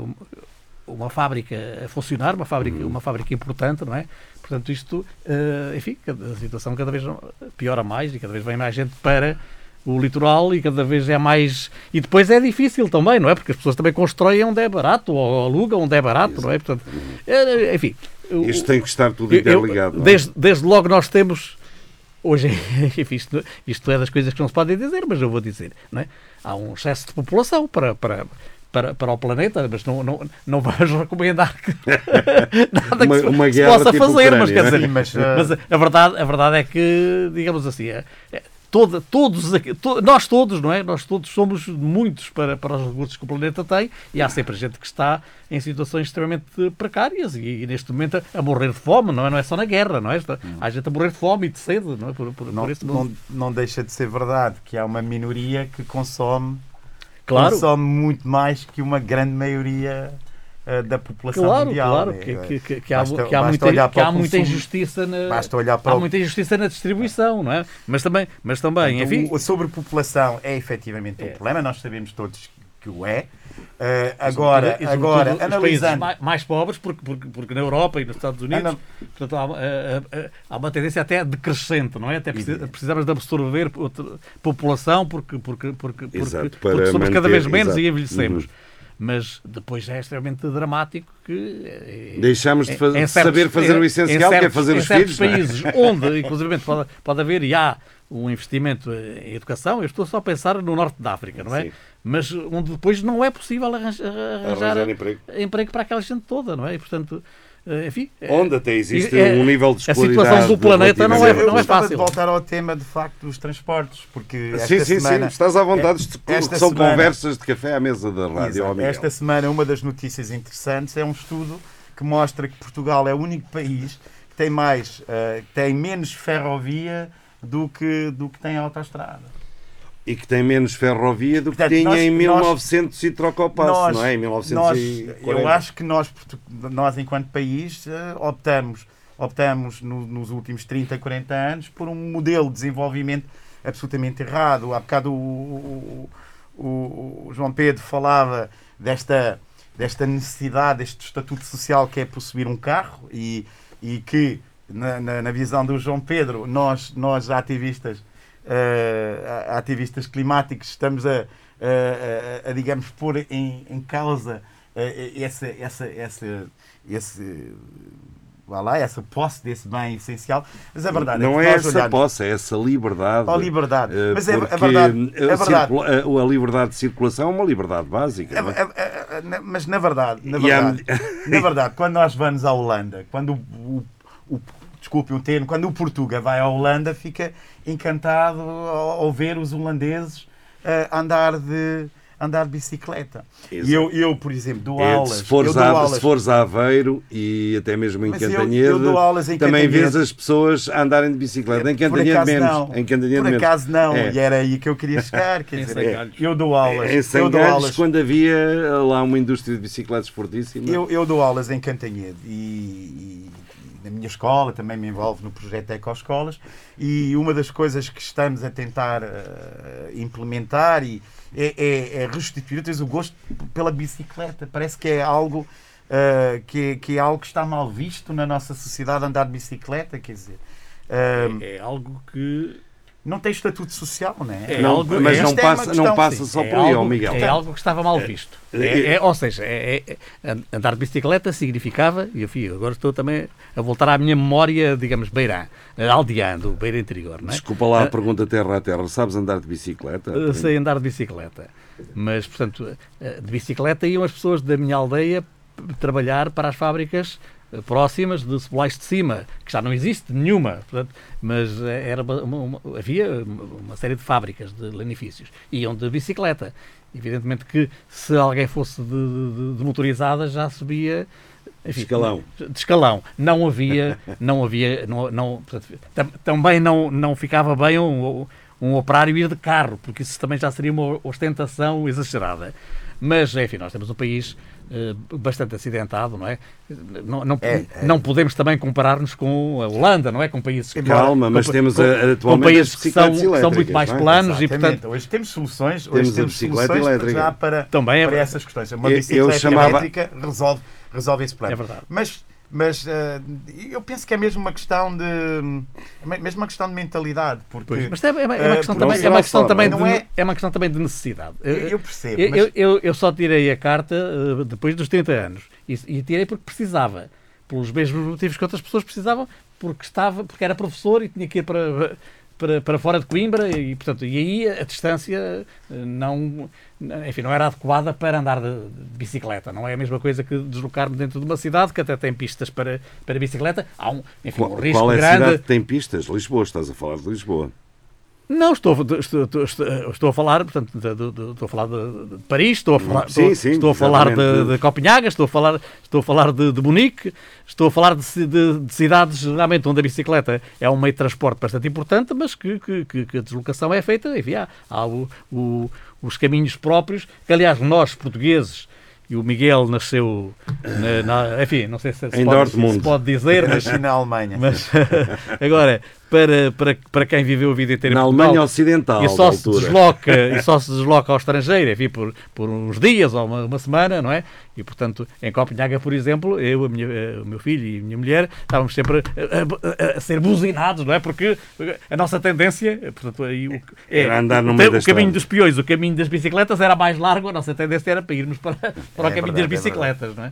uma fábrica a funcionar, uma fábrica, uma fábrica importante, não é? Portanto, isto, eh, enfim, a situação cada vez piora mais e cada vez vem mais gente para o litoral e cada vez é mais. E depois é difícil também, não é? Porque as pessoas também constroem onde é barato ou alugam onde é barato, não é? Portanto, eh, enfim. Isto tem que estar tudo eu- eu- interligado. não é? desde, desde logo nós temos. Hoje, [LAUGHS] enfim, isto, isto é das coisas que não se podem dizer, mas eu vou dizer. Não é? Há um excesso de população para, para, para, para o planeta, mas não, não, não vamos recomendar que [LAUGHS] nada Uma- que se, uma se possa tipo fazer. Mas, Ucrânia, quer não é? dizer, Sim, mas, mas, ah, a, verdade, a verdade é que, digamos assim, é, é, toda, todos to- nós todos, não é? Nós todos somos muitos para, para os recursos que o planeta tem e há sempre gente que está em situações extremamente precárias e, e neste momento a, a morrer de fome, não é? Não é só na guerra, não é? Está- Há gente a morrer de fome e de sede, não é? Por, por, não, por não, não deixa de ser verdade que há uma minoria que consome, Claro, consome muito mais que uma grande maioria eh, da população claro, mundial. claro, né? que, que, que, que há, Basta- que há muita, que há muita injustiça na, Basta olhar para há o- muita injustiça na distribuição, não é? Mas também, mas também Portanto, enfim, a sobrepopulação é efetivamente um É. problema. Nós sabemos todos que o é. Eh, agora, E, agora analisando. mais, mais pobres, porque, porque, porque na Europa e nos Estados Unidos Ana- portanto, há, eh, eh, há uma tendência até decrescente, não é? Até preci- precisamos de absorver população porque, porque, porque, porque, Exato, porque somos cada manter- vez menos exato. e envelhecemos. Uhum. Mas depois é extremamente dramático que. eh, Deixamos de em- faz- em saber fazer o em- essencial, em que é certos- fazer em os certos filhos, não é? países onde, inclusive, pode, pode haver e há um investimento em educação, eu estou só a pensar no norte da África, não é? Sim. Mas onde depois não é possível arranjar, arranjar Arranjar emprego. emprego para aquela gente toda, não é? E, portanto, eh, enfim... é- Onde até existe é- um nível de A situação escolaridade do planeta não é, não é fácil. de voltar ao tema, de facto, dos transportes, porque esta Sim, sim, semana... sim. Estás à vontade. de- esta São semana- conversas de café à mesa da rádio. Exato. Esta semana, uma das notícias interessantes é um estudo que mostra que Portugal é o único país que tem mais, que tem menos ferrovia do que, do que tem autoestrada. E que tem menos ferrovia do que Portanto, tinha nós- em nós- 1900 e troca o passo, não é? Em nós- 1940. eu acho que nós, nós enquanto país, eh, optamos, optamos no- nos últimos 30, 40 anos por um modelo de desenvolvimento absolutamente errado. Há bocado o, o- o- o João Pedro falava desta, desta necessidade, deste estatuto social que é possuir um carro e, e que, na, na- na visão do João Pedro, nós, nós ativistas, eh, ativistas climáticos, estamos a, a- a- a, digamos, pôr em, em causa eh, essa, essa, essa, esse, vá lá, essa posse desse bem essencial. Mas a verdade Não é é que nós essa olharmos- posse, é essa liberdade. Oh, liberdade. Eh, Mas é- é porque verdade, é a, verdade. circula- a- a liberdade de circulação é uma liberdade básica. é? É- é- é- mas na verdade, na verdade, na verdade, quando nós vamos à Holanda, quando o, o, o- desculpe o termo, quando o Portuga vai à Holanda, fica encantado ao, ao ver os holandeses eh, andar de andar de bicicleta. Exato. E eu, eu, por exemplo, dou É, aulas. se, fores eu dou a, aulas se fores a Aveiro e até mesmo em Mas eu- Cantanhede, eu dou aulas em também vês as pessoas a andarem de bicicleta. Em Por Cantanhede menos. não. Em Cantanhede Por menos. acaso não, É. e era aí que eu queria chegar. Quer Em dizer, eu dou aulas. Em eu dou aulas quando havia lá uma indústria de bicicletas fortíssima. Eu, eu dou aulas em Cantanhede e, e- na minha escola também me envolvo no projeto Ecoescolas e uma das coisas que estamos a tentar eh, implementar e é, é, é restituir o gosto pela bicicleta. Parece que é algo eh, que, é- que é algo que está mal visto na nossa sociedade andar de bicicleta, quer dizer. eh, É algo que não tem estatuto social, não é? É Não, algo- mas não é passa, não questão, passa só é por aí, algo, Miguel. é algo que estava mal visto. É, é- ou seja, é- é- é- andar de bicicleta significava, e enfim, agora estou também a voltar à minha memória, digamos, beirã, aldeando, beira interior, não é? Desculpa lá a Ah, pergunta terra a terra. Sabes andar de bicicleta? Uh, sei andar de bicicleta. Mas, portanto, de bicicleta iam as pessoas da minha aldeia trabalhar para as fábricas próximas de Cebolais de Cima, que já não existe nenhuma, portanto, mas uh, era uma- uma- havia uma série de fábricas de lanifícios. Iam de bicicleta. Evidentemente que se alguém fosse de, de- de motorizada já subia enfim, Escalão. de escalão. Não havia, não havia, não, não, portanto, tam- também não, não ficava bem um, um operário ir de carro, porque isso também já seria uma ostentação exagerada. Mas, enfim, nós temos um país eh, bastante acidentado, não é? Não, não, É, é. não podemos também comparar-nos com a Holanda, não é? Com países que, Calma, mas com- temos com- a- com atualmente países as que são, que são muito mais é? planos e, Exatamente. portanto, hoje temos soluções, Temos hoje temos bicicleta soluções elétrica. já para, Também é para essas questões. Uma Eu- eu bicicleta chamava- elétrica resolve, resolve esse problema. É verdade. Mas, mas eh, eu penso que é mesmo uma questão de mesmo uma questão de mentalidade, porque Pois, mas é, é uma- é eh, uma questão porque também, é uma questão não também, de, é- é uma questão também de necessidade. eu, eu percebo. Eu, mas- eu, eu- eu só tirei a carta eh, depois dos 30 anos e, e tirei porque precisava, pelos mesmos motivos que outras pessoas precisavam, porque estava, porque era professor e tinha que ir para, para, para fora de Coimbra e, portanto, e aí a distância eh, não, enfim, não era adequada para andar de, de bicicleta. Não é a mesma coisa que deslocar-me dentro de uma cidade que até tem pistas para, para bicicleta. Há um, enfim, Qual, um risco qual é a grande. cidade que tem pistas? Lisboa, estás a falar de Lisboa. Não, estou, estou, estou, estou- estou a falar, portanto, de- de- de- estou a falar de, de Paris, estou a falar, Sim, estou, sim, estou a falar de, Copenhaga, estou a falar, estou a falar de, de Munique, estou a falar de, ci- de- de cidades geralmente onde a bicicleta é um meio de transporte bastante importante, mas que, que- que- que a deslocação é feita, enfim, há, há o- o- os caminhos próprios, que aliás nós portugueses e o Miguel nasceu, na, na- enfim, não sei se, se pode, se pode dizer, mas na Alemanha. mas [LAUGHS] agora, para, para, para quem viveu a vida inteira Na em Alemanha Portugal Ocidental, e só se altura. desloca e só se desloca ao estrangeiro, enfim, por, por uns dias ou uma, uma semana, não é? E portanto, em Copenhaga, por exemplo, eu, a minha, eh, o meu filho e a minha mulher estávamos sempre a, a- a ser buzinados, não é? Porque a nossa tendência, eh, portanto, aí o, é, Era andar no o, meio o da caminho dos peões, o caminho das bicicletas era mais largo, a nossa tendência era para irmos para, para o É caminho verdade, é das bicicletas, não é?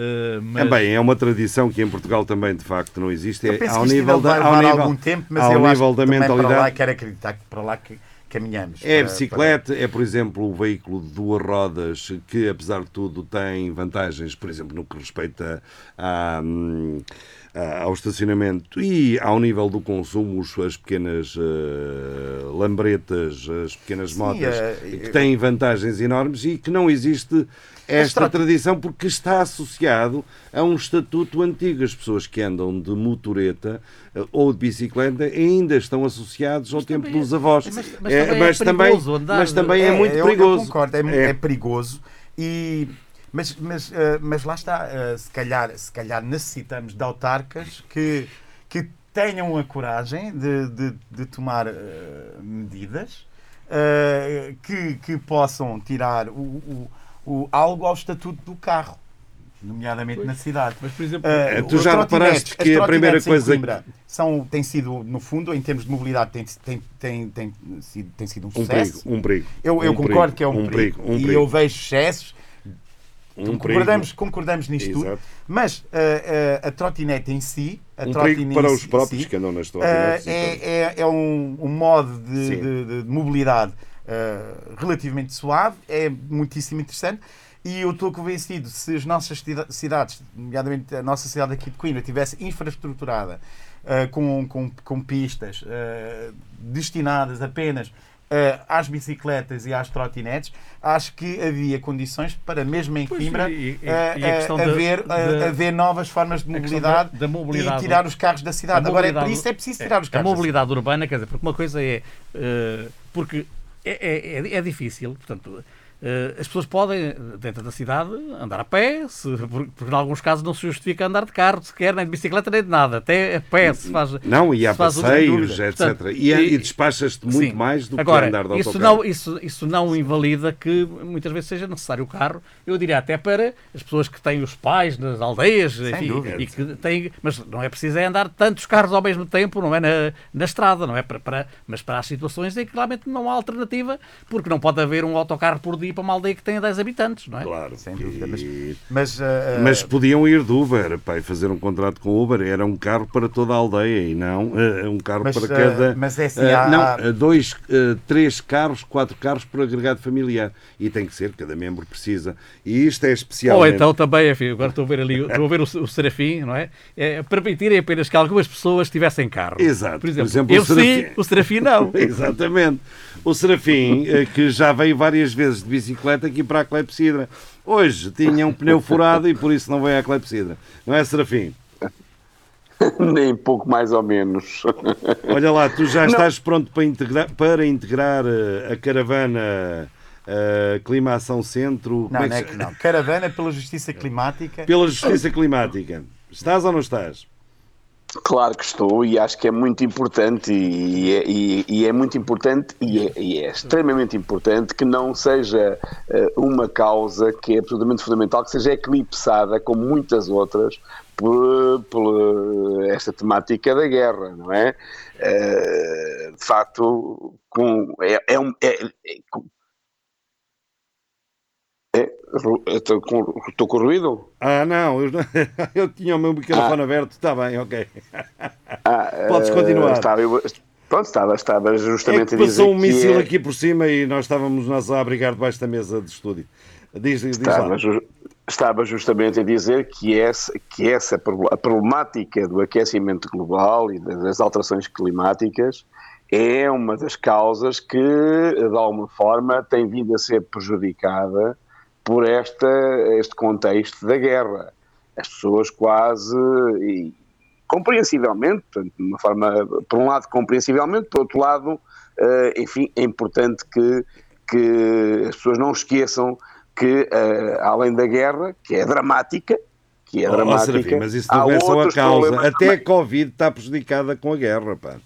Eh, mas- É bem, é uma tradição que em Portugal também de facto não existe. Eu É, penso ao que nível da, ao levar nível, algum tempo, mas ao eu acho nível que da também para lá mentalidade. quero acreditar que para lá que caminhamos. É a para- bicicleta, é por exemplo o veículo de duas rodas que apesar de tudo tem vantagens, por exemplo, no que respeita a, hum, a- ao estacionamento e ao nível do consumo, as pequenas eh, lambretas, as pequeas Sim, motas, eh, que têm vantagens enormes e que não existe esta trot- tradição porque está associado a um estatuto antigo. As pessoas que andam de motoreta eh, ou de bicicleta ainda estão associados ao tempo também é- dos avós. mas- mas É, também é mas também, perigoso andar mas de- também é, muito eu- perigoso. Eu concordo, é, É. é perigoso. E, mas, mas, eh, mas lá está, eh, se, calhar, se calhar necessitamos de autarcas que, que tenham a coragem de, de, de tomar medidas que, que possam tirar o, o, o- algo ao estatuto do carro, nomeadamente na cidade. mas, por exemplo, Eh, tu já reparaste que a primeira coisa Coimbra são, tem sido, no fundo, em termos de mobilidade, tem, tem, tem, tem, sido, tem sido um Um perigo, sucesso. um perigo. Eu, eu Um concordo perigo, que é um, perigo, um e perigo. eu vejo excessos. Um concordamos, perigo. concordamos nisto tudo. Exato. Mas eh, eh, a trotinete em si, a Um perigo para os próprios si, que andam nas trotinetes. tudo. é, é, é um, um modo de, de- de- de mobilidade eh, relativamente suave, é muitíssimo interessante. E eu estou convencido, se as nossas cida- cidades, nomeadamente a nossa cidade aqui de Coimbra, tivesse infraestruturada eh, com, com, com pistas eh, destinadas apenas eh, às bicicletas e às trotinetes, acho que havia condições para, mesmo em Coimbra, e- e- a haver, da- haver novas formas de a mobilidade, da- da mobilidade. e tirar os carros da cidade. A Agora, é, para isso é preciso tirar os A carros da mobilidade urbana, quer dizer, porque uma coisa é. porque é, é, é- é difícil, portanto. Eh, as pessoas podem, dentro da cidade, andar a pé, se, porque, em alguns casos não se justifica andar de carro, sequer, nem de bicicleta, nem de nada. Até a pé se faz. Não, e há passeios, etc. Portanto, e e despachas-te muito Sim. mais do que Agora, andar de isso autocarro. não, isso, isso não invalida que muitas vezes seja necessário o carro. Eu diria até para as pessoas que têm os pais nas aldeias, enfim, e que têm, mas não é preciso é andar tantos carros ao mesmo tempo, não é na, na estrada, não é para, para- mas para as situações em que realmente não há alternativa, porque não pode haver um autocarro por dia para uma aldeia que tenha 10 habitantes, não é? Claro. Sem dúvida, mas- E- Mas, eh, eh, Mas podiam ir de Uber, e fazer um contrato com Uber. Era um carro para toda a aldeia e não eh, um carro Mas, para eh, cada. mas é assim, há- não, dois, três carros, quatro carros por agregado familiar. E tem que ser, cada membro precisa. E isto é especial. Ou então também, enfim, agora estou a ver ali, estou a ver o, o Serafim, não é? é? Permitirem apenas que algumas pessoas tivessem carro. Exato. Por exemplo, Por exemplo, eu o Serafim- sim, o Serafim não. [LAUGHS] Exatamente. O Serafim, que já veio várias vezes de bicicleta aqui para a Clepsidra. Hoje tinha um pneu furado e por isso não veio à Clepsidra. Não é, Serafim? [LAUGHS] Nem pouco mais ou menos. Olha lá, tu já estás pronto para integrar, para integrar eh, a caravana eh, Climação Centro não, como é não é que não. Caravana pela Justiça Climática. pela Justiça Climática. Estás ou não estás? Claro que estou e acho que é muito importante e é, e- e é muito importante e é, e é extremamente importante que não seja eh, uma causa que é absolutamente fundamental, que seja eclipsada, como muitas outras, por, por esta temática da guerra, não é? Eh, de facto, com, é, é um... é- é- é, ru- estou com, estou com ruído? Ah, não, eu, [LAUGHS] eu tinha o meu microfone aberto. Está bem, ok. Ah, [LAUGHS] Podes eh, continuar. Estava, eu- pronto, estava, estava É justamente que a dizer passou um míssil é- aqui por cima e nós estávamos nós a abrigar debaixo da mesa de estúdio. Diz, diz. Estava, ju- estava justamente a dizer que essa, que essa a problemática do aquecimento global e das alterações climáticas é uma das causas que, de alguma forma, tem vindo a ser prejudicada por esta, este contexto da guerra. As pessoas quase, e compreensivelmente, portanto, de uma forma, por um lado compreensivelmente, por outro lado, eh, enfim, é importante que, que as pessoas não esqueçam que, eh, além da guerra, que é dramática, que é Oh, oh, dramática, Serafim, mas isso não é só a causa. Até a também. Covid está prejudicada com a guerra, pá.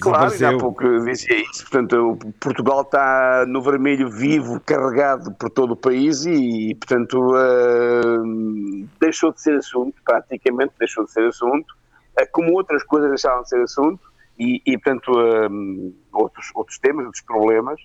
Claro, ainda há pouco dizia isso. Portanto, o Portugal está no vermelho vivo, carregado por todo o país e, portanto, ah, deixou de ser assunto, praticamente deixou de ser assunto, ah, como outras coisas deixaram de ser assunto e, e, portanto, ah, outros, outros temas, outros problemas.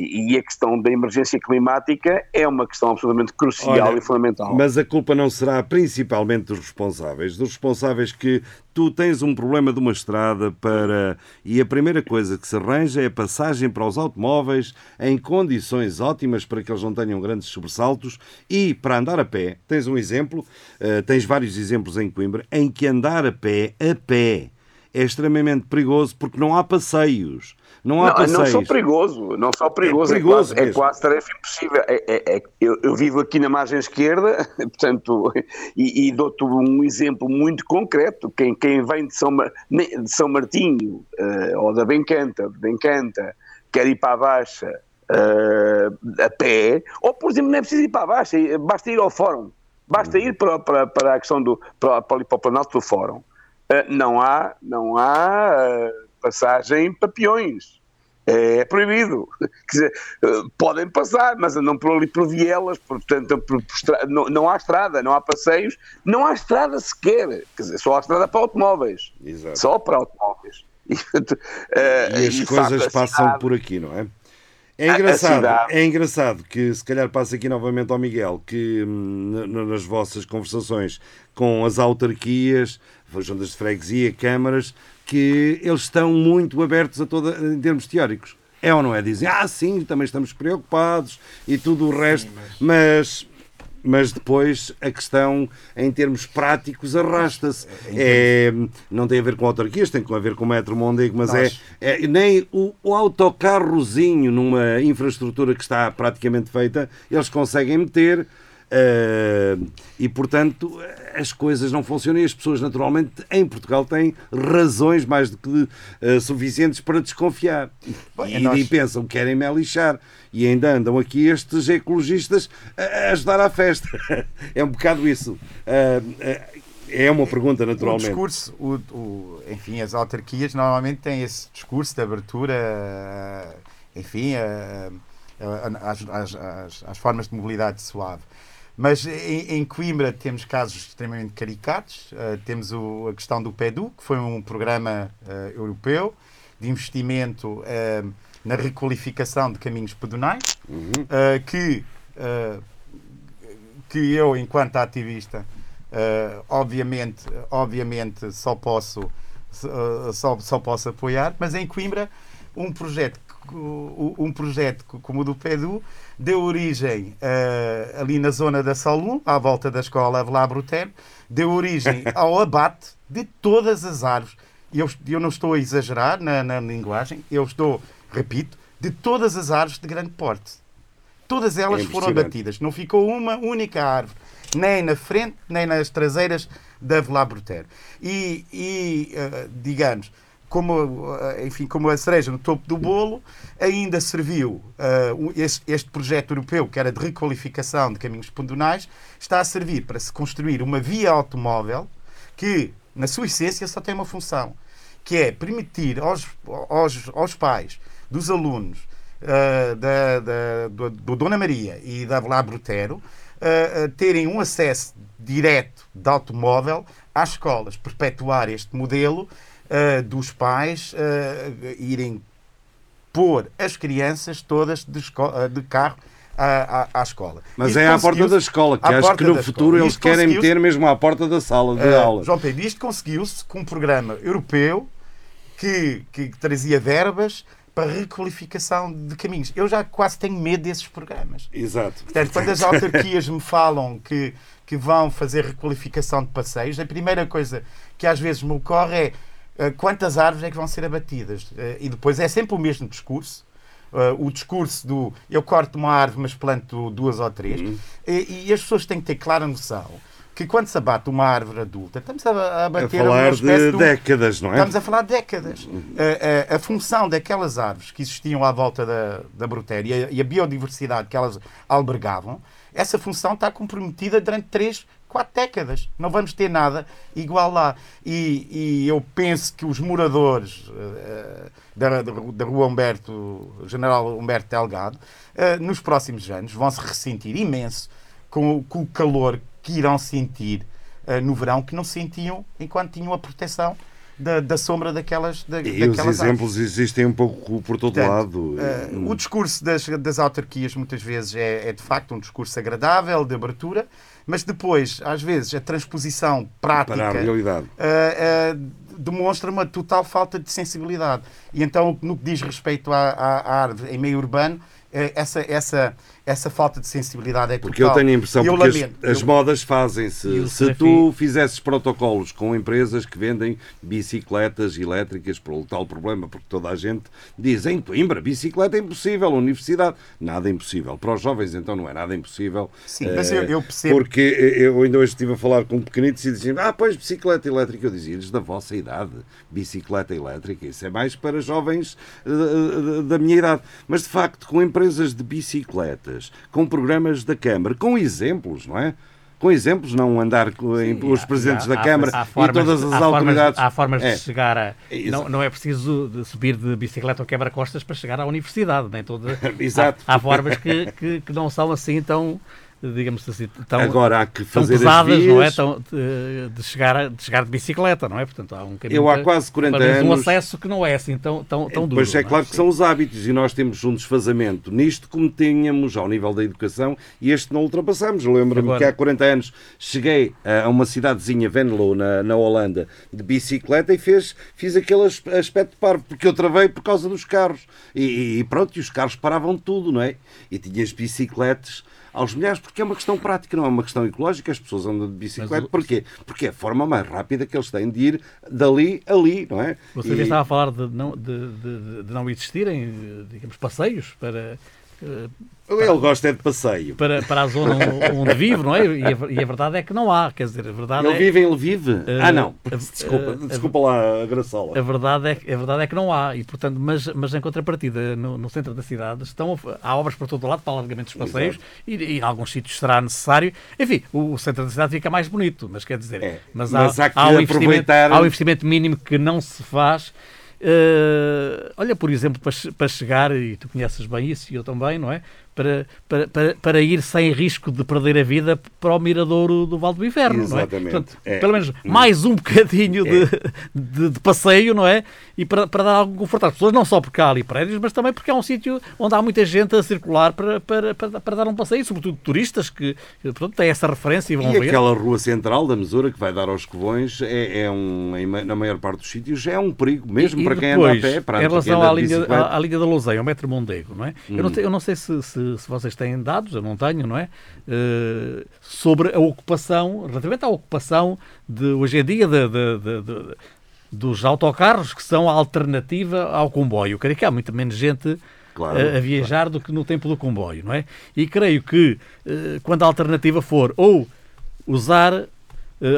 E, e a questão da emergência climática é uma questão absolutamente crucial Olha, e fundamental. Mas a culpa não será principalmente dos responsáveis, dos responsáveis que tu tens um problema de uma estrada para e a primeira coisa que se arranja é a passagem para os automóveis em condições ótimas para que eles não tenham grandes sobressaltos e para andar a pé. Tens um exemplo, eh, tens vários exemplos em Coimbra em que andar a pé, a pé, é extremamente perigoso porque não há passeios. Não há Não, passeios. não só perigoso, não só perigoso, é, perigoso quase, é quase tarefa impossível. É- é- é- eu, eu vivo aqui na margem esquerda, [LAUGHS] portanto, e, e dou-te um exemplo muito concreto. Quem, quem vem de São, Mar- de São Martinho, eh, ou da Bencanta, Bencanta, quer ir para a Baixa eh, a pé, ou por exemplo, não é preciso ir para a Baixa, basta ir ao Fórum, basta ir para, para, para a questão do para, para, para o Planalto do Fórum. Eh, não há, não há eh, passagem para peões. É proibido. [LAUGHS] Quer dizer, eh, podem passar, mas andam por ali por vielas, portanto, por- por não, não há estrada, não há passeios, não há estrada sequer. Quer dizer, só há estrada para automóveis. Exato. Só para automóveis. [LAUGHS] E, eh, E as de coisas passam por aqui, não é? É engraçado, cidade- é engraçado que se calhar passa aqui novamente ao Miguel que hum, nas vossas conversações com as autarquias, juntas de freguesia, câmaras, que eles estão muito abertos a toda em termos teóricos. É ou não é? Dizem, ah, sim, também estamos preocupados e tudo o resto, mas mas depois a questão em termos práticos arrasta-se. É, não tem a ver com autarquias, tem a ver com o Metro Mondego, mas é, é nem o, o autocarrozinho numa infraestrutura que está praticamente feita, eles conseguem meter. Eh, e portanto as coisas não funcionam e as pessoas naturalmente em Portugal têm razões mais do que eh, suficientes para desconfiar. Bem, e, nós- e pensam que querem me lixar. E ainda andam aqui estes ecologistas a, ajudar à festa. [LAUGHS] É um bocado isso. Ah, é uma pergunta O naturalmente. discurso, o, o- enfim, as autarquias normalmente têm esse discurso de abertura, enfim, às- às- às formas de mobilidade suave. Mas em, em Coimbra temos casos extremamente caricatos. Eh, temos o- a questão do PEDU, que foi um programa eh, europeu de investimento eh, na requalificação de caminhos pedonais, eh, que que eu, enquanto ativista, obviamente, obviamente só posso, só, só posso apoiar, mas em Coimbra, um projeto, um projeto co- como o do PEDU deu origem eh, ali na zona da Salum, à volta da escola Avelar Brutero, deu origem [LAUGHS] ao abate de todas as árvores. Eu, eu não estou a exagerar na, na linguagem, eu estou, repito, de todas as árvores de grande porte. Todas elas É foram abatidas. Não ficou uma única árvore, nem na frente, nem nas traseiras da Avelar Brutero. E, e, eh, digamos, como, eh, enfim, como a cereja no topo do bolo, ainda serviu eh, o- este, este projeto europeu, que era de requalificação de caminhos pedonais, está a servir para se construir uma via automóvel que, na sua essência, só tem uma função, que é permitir aos, aos, aos pais dos alunos uh, da, da- do, do Dona Maria e da Avelar Brutero uh, uh, terem um acesso direto de automóvel às escolas, perpetuar este modelo uh, dos pais uh, irem pôr as crianças todas de, de carro à, à, à escola. mas Isto é à porta da escola que acho que no futuro eles querem meter mesmo à porta da sala de Uh, aulas João Pedro, isto conseguiu-se com um programa europeu que, que trazia verbas para requalificação de caminhos. Eu já quase tenho medo desses programas. exato Portanto, quando as [LAUGHS] autarquias me falam que, que vão fazer requalificação de passeios, a primeira coisa que às vezes me ocorre é quantas árvores é que vão ser abatidas. Eh, e depois é sempre o mesmo discurso. Eh, o discurso do eu corto uma árvore, mas planto duas ou três. Uhum. E, e as pessoas têm que ter clara noção que quando se abate uma árvore adulta, estamos a, a a abater uma falar de de décadas não é Estamos a falar de décadas. A, a- a função daquelas árvores que existiam à volta da, da Brutéria e a, a biodiversidade que elas albergavam, essa função está comprometida durante 3, quatro décadas. Não vamos ter nada igual lá. E, e eu penso que os moradores eh, da, da Rua Humberto, General Humberto Delgado, eh, nos próximos anos vão se ressentir imenso com, o- com o calor que irão sentir eh, no verão que não sentiam enquanto tinham a proteção da, da sombra daquelas, da, E os daquelas árvores. exemplos existem um pouco por todo Portanto, lado. eh, o discurso das, das autarquias muitas vezes é, é, de facto um discurso agradável, de abertura, mas depois, às vezes, a transposição prática para a realidade. eh, eh, demonstra uma total falta de sensibilidade. E então, no que diz respeito à, à, à árvore em meio urbano, eh, essa, essa, essa falta de sensibilidade é total. Porque eu tenho a impressão eu que as, lamento. as Eu- modas fazem-se. o Se tu fizesses protocolos com empresas que vendem bicicletas elétricas pelo tal problema, porque toda a gente diz em Coimbra, bicicleta é impossível, universidade, nada é impossível. Para os jovens, então, não é nada impossível. Sim, mas Eh, eu- eu percebo. Porque eu ainda hoje estive a falar com pequenitos e diziam, ah, pois, bicicleta elétrica. Eu dizia-lhes, da vossa idade, bicicleta elétrica, isso é mais para jovens eh, da minha idade. Mas, de facto, com empresas de bicicletas, com programas da Câmara, com exemplos, não é? Com exemplos, não andar com em- os presidentes da Há- Câmara há e todas as há formas- autoridades. há formas É. de chegar a. Exato. Não, não é preciso de subir de bicicleta ou quebra-costas para chegar à universidade. Nem toda, [LAUGHS] Exato. Há, há formas que, que, que não são assim tão, digamos assim, tão, Agora há que fazer as pesadas, não é? vias. Tão, de, de chegar de chegar de bicicleta, não é? Portanto, há um caminho. Eu há quase 40 pelo menos um anos- acesso que não é assim tão, tão, tão duro. Pois é não claro que são os hábitos e nós temos um desfazamento nisto como tínhamos ao nível da educação e este não ultrapassamos. Lembro-me Agora- que há 40 anos cheguei a uma cidadezinha, Venlo, na, na Holanda, de bicicleta e fez, fiz aquele as- aspecto parvo, porque eu travei por causa dos carros. E, e pronto, e os carros paravam tudo, não é? E tinhas bicicletas aos milhares, porque é uma questão prática, não é uma questão ecológica. As pessoas andam de bicicleta, Mas porquê? Porque é a forma mais rápida que eles têm de ir dali ali, não é? Você E- estava a falar de não, de, de- de não existirem, digamos, passeios para, eh, Ele gosta é de passeio. para, para a zona onde vive, não é? E a, e a verdade é que não há, quer dizer, a verdade Ele é... vive, ele vive. Eh, ah, não. Desculpa, eh, desculpa lá a graçola. A verdade, é, que- a verdade é que não há, e portanto, mas, mas em contrapartida, no, no centro da cidade, estão, há obras por todo o lado para alargamento dos passeios e, e em alguns sítios será necessário. Enfim, o, o centro da cidade fica mais bonito, mas quer dizer, É, mas, mas há, há que há um investimento, aproveitar- há um investimento mínimo que não se faz. Eh, olha, por exemplo, para, para chegar, e tu conheces bem isso, e eu também, não é? Para, para, para, para ir sem risco de perder a vida para o miradouro do Val do Inferno, não é? Exatamente. Portanto, É. Pelo menos mais um bocadinho de, de, de passeio, não é? E para, para dar algum conforto às pessoas, não só porque há ali prédios, mas também porque é um sítio onde há muita gente a circular para, para, para, para dar um passeio, sobretudo turistas que portanto, têm essa referência e vão E ver. aquela rua central da Mesura que vai dar aos Covões é, é um, na maior parte dos sítios é um perigo, mesmo E- e para quem depois, anda a pé, para em quem relação anda à linha, à, à linha da Louseia, ao metro Mondego, não é? Eu, Hum. não te- eu não sei se, se, se vocês têm dados, eu não tenho, não é? Eh, sobre a ocupação, relativamente à ocupação de hoje em dia de, de- de- dos autocarros que são a alternativa ao comboio. Eu creio que há muito menos gente Claro, a, a viajar do que no tempo do comboio, não é? E creio que eh, quando a alternativa for ou usar eh,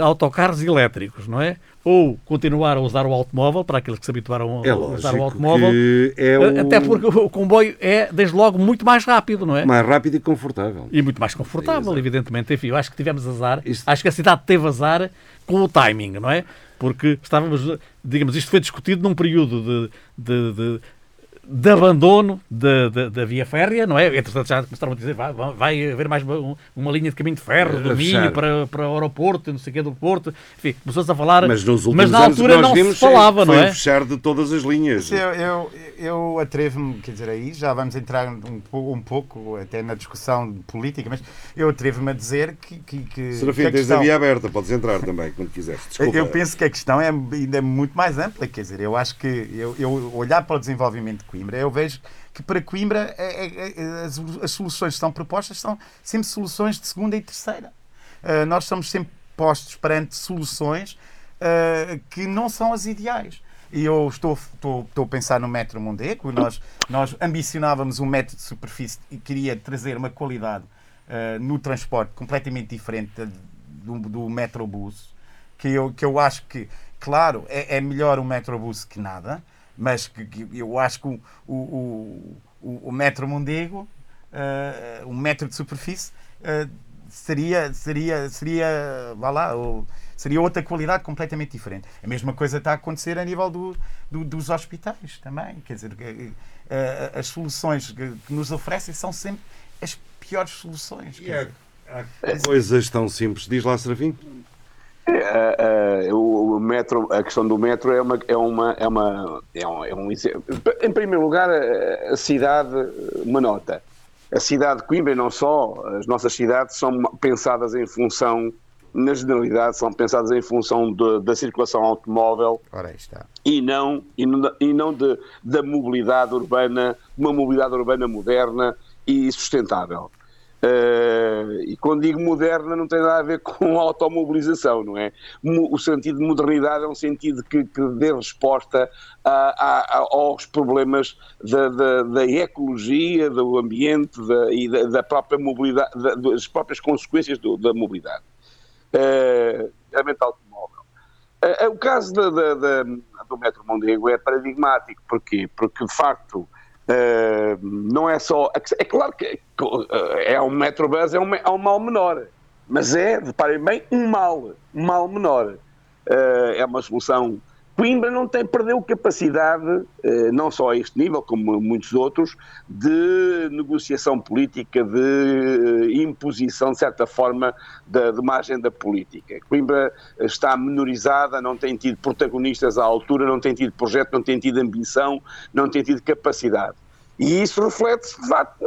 autocarros elétricos, não é? Ou continuar a usar o automóvel, para aqueles que se habituaram É a usar o automóvel, é eh, o até porque o comboio é, desde logo, muito mais rápido, não é? mais rápido e confortável. E muito mais confortável, Exato. evidentemente. Enfim, eu acho que tivemos azar. Isto- Acho que a cidade teve azar com o timing, não é? Porque estávamos, digamos, isto foi discutido num período de, de, de, de abandono da, via férrea, não é? Entretanto, já começaram a dizer vai, vai haver mais uma, uma linha de caminho de ferro do A Minho para, para o aeroporto, não sei o quê do Porto. Enfim, começou-se a falar. Mas nos últimos mas na altura não vimos se falava, é, não foi é? o fechar de todas as linhas. Eu, eu, eu atrevo-me, quer dizer, aí já vamos entrar um, um pouco até na discussão política, mas eu atrevo-me a dizer que. que, que Serafim, que a tens a questão- via aberta, podes entrar também quando quiseres. Desculpa. Eu penso que a questão é ainda muito mais ampla, quer dizer, eu acho que eu, eu olhar para o desenvolvimento de Coimbra, eu vejo que para Coimbra é- é- é- as, as soluções que são propostas são sempre soluções de segunda e terceira. Ah, nós estamos sempre postos perante soluções ah, que não são as ideais. E eu estou, estou, estou a pensar no metro Mondego, nós, nós ambicionávamos um metro de superfície e queria trazer uma qualidade ah, no transporte completamente diferente do, do metrobus que eu, que eu acho que, claro, é, é melhor o Metrobus que nada, mas que, que eu acho que o, o, o, o- Metro Mondego, eh, o metro de superfície, eh, seria, seria, seria, vá lá, o- seria outra qualidade completamente diferente. A mesma coisa está a acontecer a nível do, do- dos hospitais também. Quer dizer, que, eh, as soluções que, que nos oferecem são sempre as piores soluções. quer dizer. Coisas tão simples. Diz lá, Serafim. É, é, o, o metro, a questão do metro é uma, é uma, é uma, é um, é um. Em primeiro lugar, a, a cidade, uma nota. A cidade de Coimbra, e não só, as nossas cidades são pensadas em função, na generalidade, são pensadas em função de- da circulação automóvel Ora, aí está. e não, e não, e não de, da mobilidade urbana, uma mobilidade urbana moderna e sustentável. Eh, e quando digo moderna não tem nada a ver [LAUGHS] com automobilização, não é? O sentido de modernidade é um sentido que, que dê resposta a- a- aos problemas da, da- da ecologia, do ambiente da- e da, da própria mobilidade, da- das próprias consequências do- da mobilidade. Eh, ambiente automóvel. Eh, O caso do Metro Mondego é paradigmático. Porquê? Porque, de facto, eh, não é só. É claro que eh, é um Metrobus, é um, é um mal menor. Mas é, reparem bem, um mal. Um mal menor. Eh, é uma solução. Coimbra não tem, perdeu capacidade, eh, não só a este nível, como muitos outros, de negociação política, de eh, imposição, de certa forma, da- de uma agenda política. Coimbra está menorizada, não tem tido protagonistas à altura, não tem tido projeto, não tem tido ambição, não tem tido capacidade. E isso reflete-se, de facto,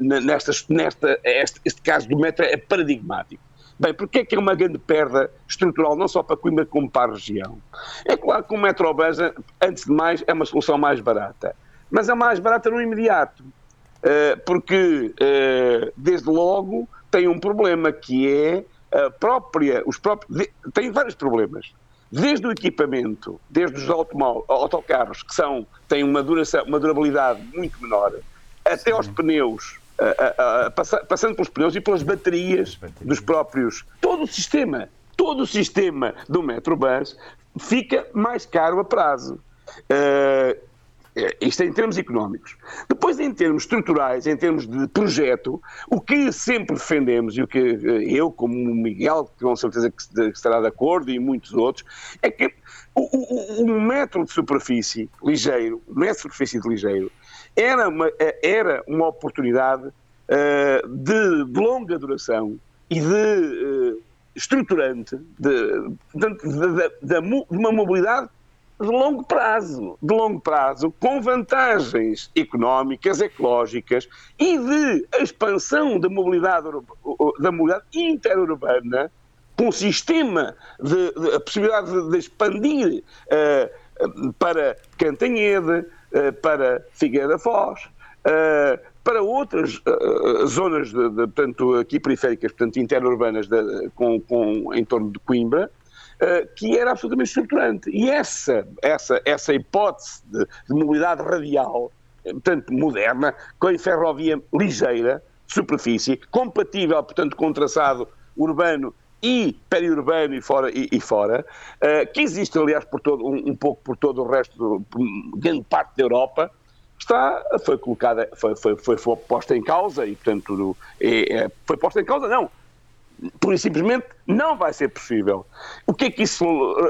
nestas, nesta, este, este caso do metro é paradigmático. Bem, porque é que é uma grande perda estrutural, não só para Coimbra como para a região? É claro que o Metrobus, antes de mais, é uma solução mais barata. Mas é mais barata no imediato. Uh, porque, uh, desde logo, tem um problema que é a própria, os próprios, tem vários problemas. Desde o equipamento, desde os autocarros, que são, têm uma, duração, uma durabilidade muito menor, até aos pneus, a- a- a- passa- passando pelos pneus e pelas baterias baterias. dos próprios. Todo o sistema, todo o sistema do Metrobus fica mais caro a prazo. Uh, é, Isto em termos económicos. Depois, em termos estruturais, em termos de projeto, o que sempre defendemos, e o que eh, eu, como o Miguel, com certeza que estará de acordo, e muitos outros, é que o, o- o- um metro de superfície ligeiro, um metro de superfície de ligeiro, era uma, eh, era uma oportunidade eh, de, longa duração e de eh, estruturante, de, de- de- uma mobilidade de longo prazo, de longo prazo, com vantagens económicas, ecológicas e de expansão da mobilidade, da mobilidade interurbana, com um sistema de, a possibilidade de, expandir eh, para Cantanhede, para Figueira Foz, eh, para outras eh, zonas, de, de, portanto, aqui periféricas, portanto, interurbanas de- com, com, em torno de Coimbra, eh, que era absolutamente estruturante. E essa, essa, essa hipótese de, de mobilidade radial, eh, portanto, moderna, com ferrovia ligeira, superfície, compatível, portanto, com o traçado urbano e periurbano e fora, e, e fora eh, que existe, aliás, por todo, um, um pouco por todo o resto, por grande parte da Europa, está, foi colocada, foi, foi, foi, foi posta em causa e, portanto, é- foi posta em causa, não, e simplesmente não vai ser possível. O que é que isso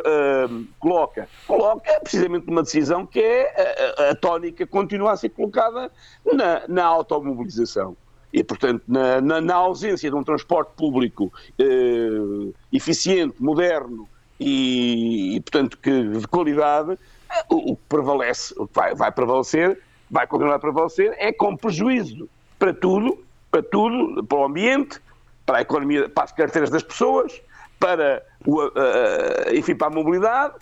eh, coloca? Coloca precisamente uma decisão que é a, a, tónica continua a ser colocada na, na automobilização. E, portanto, na, na- na ausência de um transporte público eh, eficiente, moderno e, e, portanto, que, de qualidade, o, o que prevalece, o que vai, vai prevalecer, vai continuar a prevalecer, é com prejuízo para tudo, para tudo, para o ambiente, para a economia, para as carteiras das pessoas, para, o, a- enfim, para a mobilidade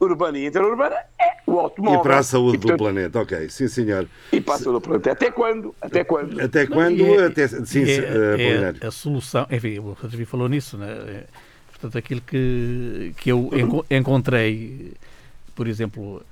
urbana e interurbana, é o automóvel. E para a saúde E, do portanto, planeta, ok, sim senhor. E para a saúde do planeta. Até quando? Até quando? Até quando? é- Até... Sim, sim, é- eh, é a solução, enfim, o Rodrigo falou nisso, né? É, portanto, aquilo que, que eu enco- encontrei, por exemplo,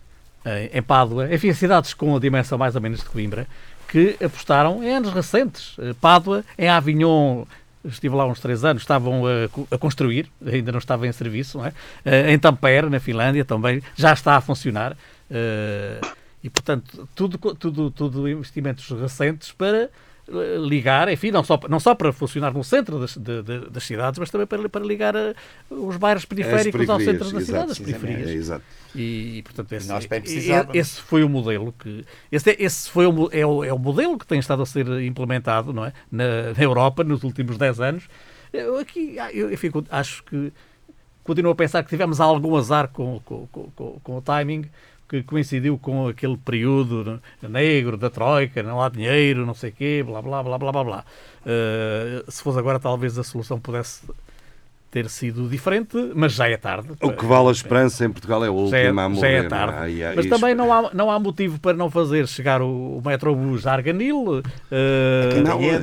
em, em Pádua, enfim, cidades com a dimensão mais ou menos de Coimbra, que apostaram em anos recentes. Eh, Pádua, em Avignon, estive lá uns três anos, estavam a, a construir, ainda não estava em serviço, não é? Eh, Em Tampere, na Finlândia, também já está a funcionar. Eh, E, portanto, tudo, tudo, tudo investimentos recentes para ligar, enfim, não só, não só para funcionar no centro das, de- de- das cidades, mas também para, para ligar eh, os bairros periféricos ao centro da cidade, as exato, periferias. É, exato. E, portanto, esse, nós bem e- precisávamos. esse foi o modelo que. Esse, é- esse foi o, é, o, é o modelo que tem estado a ser implementado não é? na, na Europa nos últimos 10 anos. Eu, aqui, ah, eu, enfim, acho que continuo a pensar que tivemos algum azar com, com, com, com- com o timing que coincidiu com aquele período negro da Troika, não há dinheiro, não sei o quê, blá blá blá blá blá blá. Eh, se fosse agora, talvez a solução pudesse ter sido diferente, mas já é tarde. O que vale a esperança em Portugal é o Já é, último a já morrer. é tarde. é? Mas e também não há, não há motivo para não fazer chegar o, o Metrobus a Arganil, eh,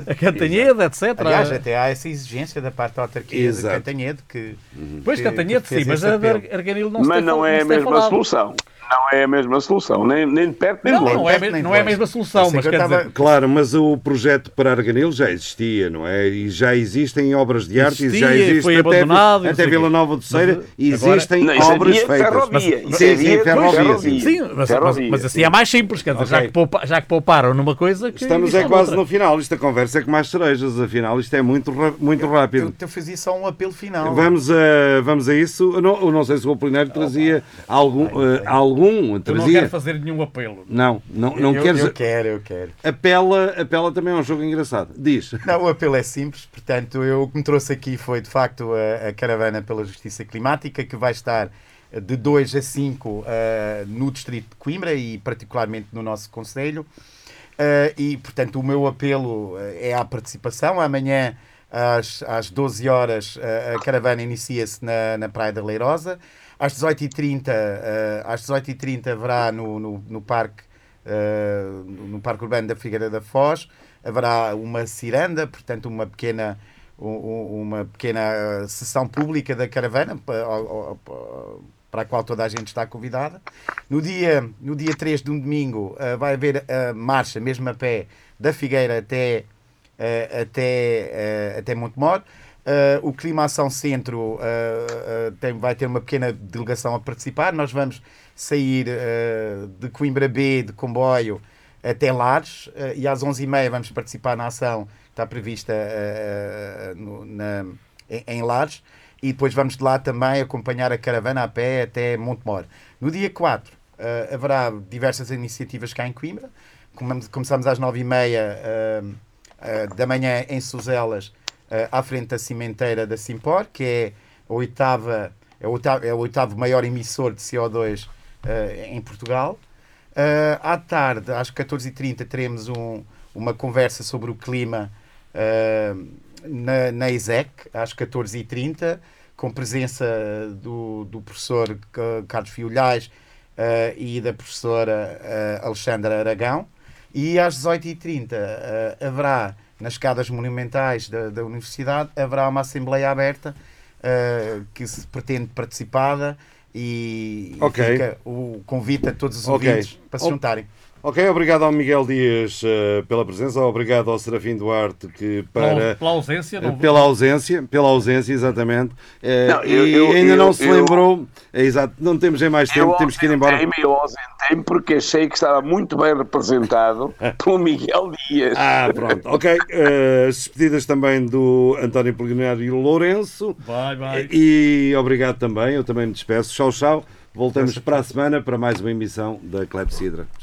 A Cantanhede. etc. Aliás, até há essa exigência da parte da autarquia Exato. de Cantanhede que. Pois que- Cantanhede, sim, mas a. Arganil não se Mas não é a mesma falado. solução. Não é a mesma solução, nem, nem de perto nem de Não, longe. não é, não longe. é a mesma solução, Eu mas que eu quer estava- dizer, Claro, mas o projeto para Arganil já existia, não é? E já existem obras de arte, e Existia, já existe foi até, abandonado até Vila. Nova do Ceira, agora- existem Não, isso é obras feitas. ferrovia. Mas- Isso sim, é sim, via ferrovia, sim. sim, mas, mas, Ferrovia, mas assim sim. é mais simples, quer dizer, já, Ok. que poupa- já que pouparam numa coisa que. Estamos isto é quase outra. no final. Esta conversa é com mais cerejas, afinal, isto é muito, muito Eu, rápido. eu fazia só um apelo final. Vamos a, vamos a isso. Eu não, eu não sei se o Apolinário trazia algum. eh, algum Eu não trazia. quero fazer nenhum apelo. Não, não, não eu, queres. eu quero, eu quero. Apela, apela também é um jogo engraçado. Diz. [LAUGHS] Não, o apelo é simples, portanto, eu, o que me trouxe aqui foi de facto a, a caravana pela justiça climática, que vai estar de 2 a 5 eh, no distrito de Coimbra e particularmente no nosso Conselho. Eh, e, portanto, o meu apelo eh, é à participação. Amanhã, às, às 12 horas, a caravana inicia-se na, na Praia da Leirosa. Às 18h30, eh, às 18h30 haverá no, no, no Parque uh, no Parque Urbano da Figueira da Foz. Haverá uma ciranda, portanto, uma pequena, u- u- uma pequena uh, sessão pública da caravana pa- ao- ao- para a qual toda a gente está convidada. No dia, no dia 3 de um domingo vai haver a marcha, mesmo a pé, da Figueira até, até, até Montemor. Uh, o Clima Ação Centro uh, uh, tem- vai ter uma pequena delegação a participar. Nós vamos sair uh, de Coimbra B de comboio até Lares uh, e às 11h30 vamos participar na ação que está prevista uh, no- na- em, em Lares e depois vamos de lá também acompanhar a caravana a pé até Montemor. No dia 4 uh, haverá diversas iniciativas cá em Coimbra. Comemos- Começamos às 9h30 uh, uh, da manhã em Suzelas à frente da cimenteira da Simpor, que é oitava, é o oitavo, é o oitavo maior emissor de CO2 eh, em Portugal. Eh, à tarde, às 14h30, teremos um- uma conversa sobre o clima eh, na, na ISEC, às 14h30, com presença do, do professor eh, Carlos Fiolhais eh, e da professora eh, Alexandra Aragão. E às 18h30 eh, haverá, nas escadas monumentais da, da Universidade, haverá uma Assembleia aberta eh, que se pretende participada e, e Ok. fica o convite a todos os Ok. ouvintes para se juntarem. Ok, obrigado ao Miguel Dias eh, pela presença, obrigado ao Serafim Duarte que Pela, para pela ausência, não pela ausência, pela ausência, exatamente. Eh, Não, eu- e eu- ainda eu- não se eu- lembrou, é exato, não temos em mais tempo, Eu temos que ir embora. ausentei-me, Eu ausentei-me porque achei que estava muito bem representado [LAUGHS] pelo Miguel Dias. Ah, pronto, ok. Eh, as despedidas também do António Polinário Lourenço. Vai, vai. E obrigado também, eu também me despeço. Tchau, tchau. Voltamos para a semana para mais uma emissão da Clepsidra.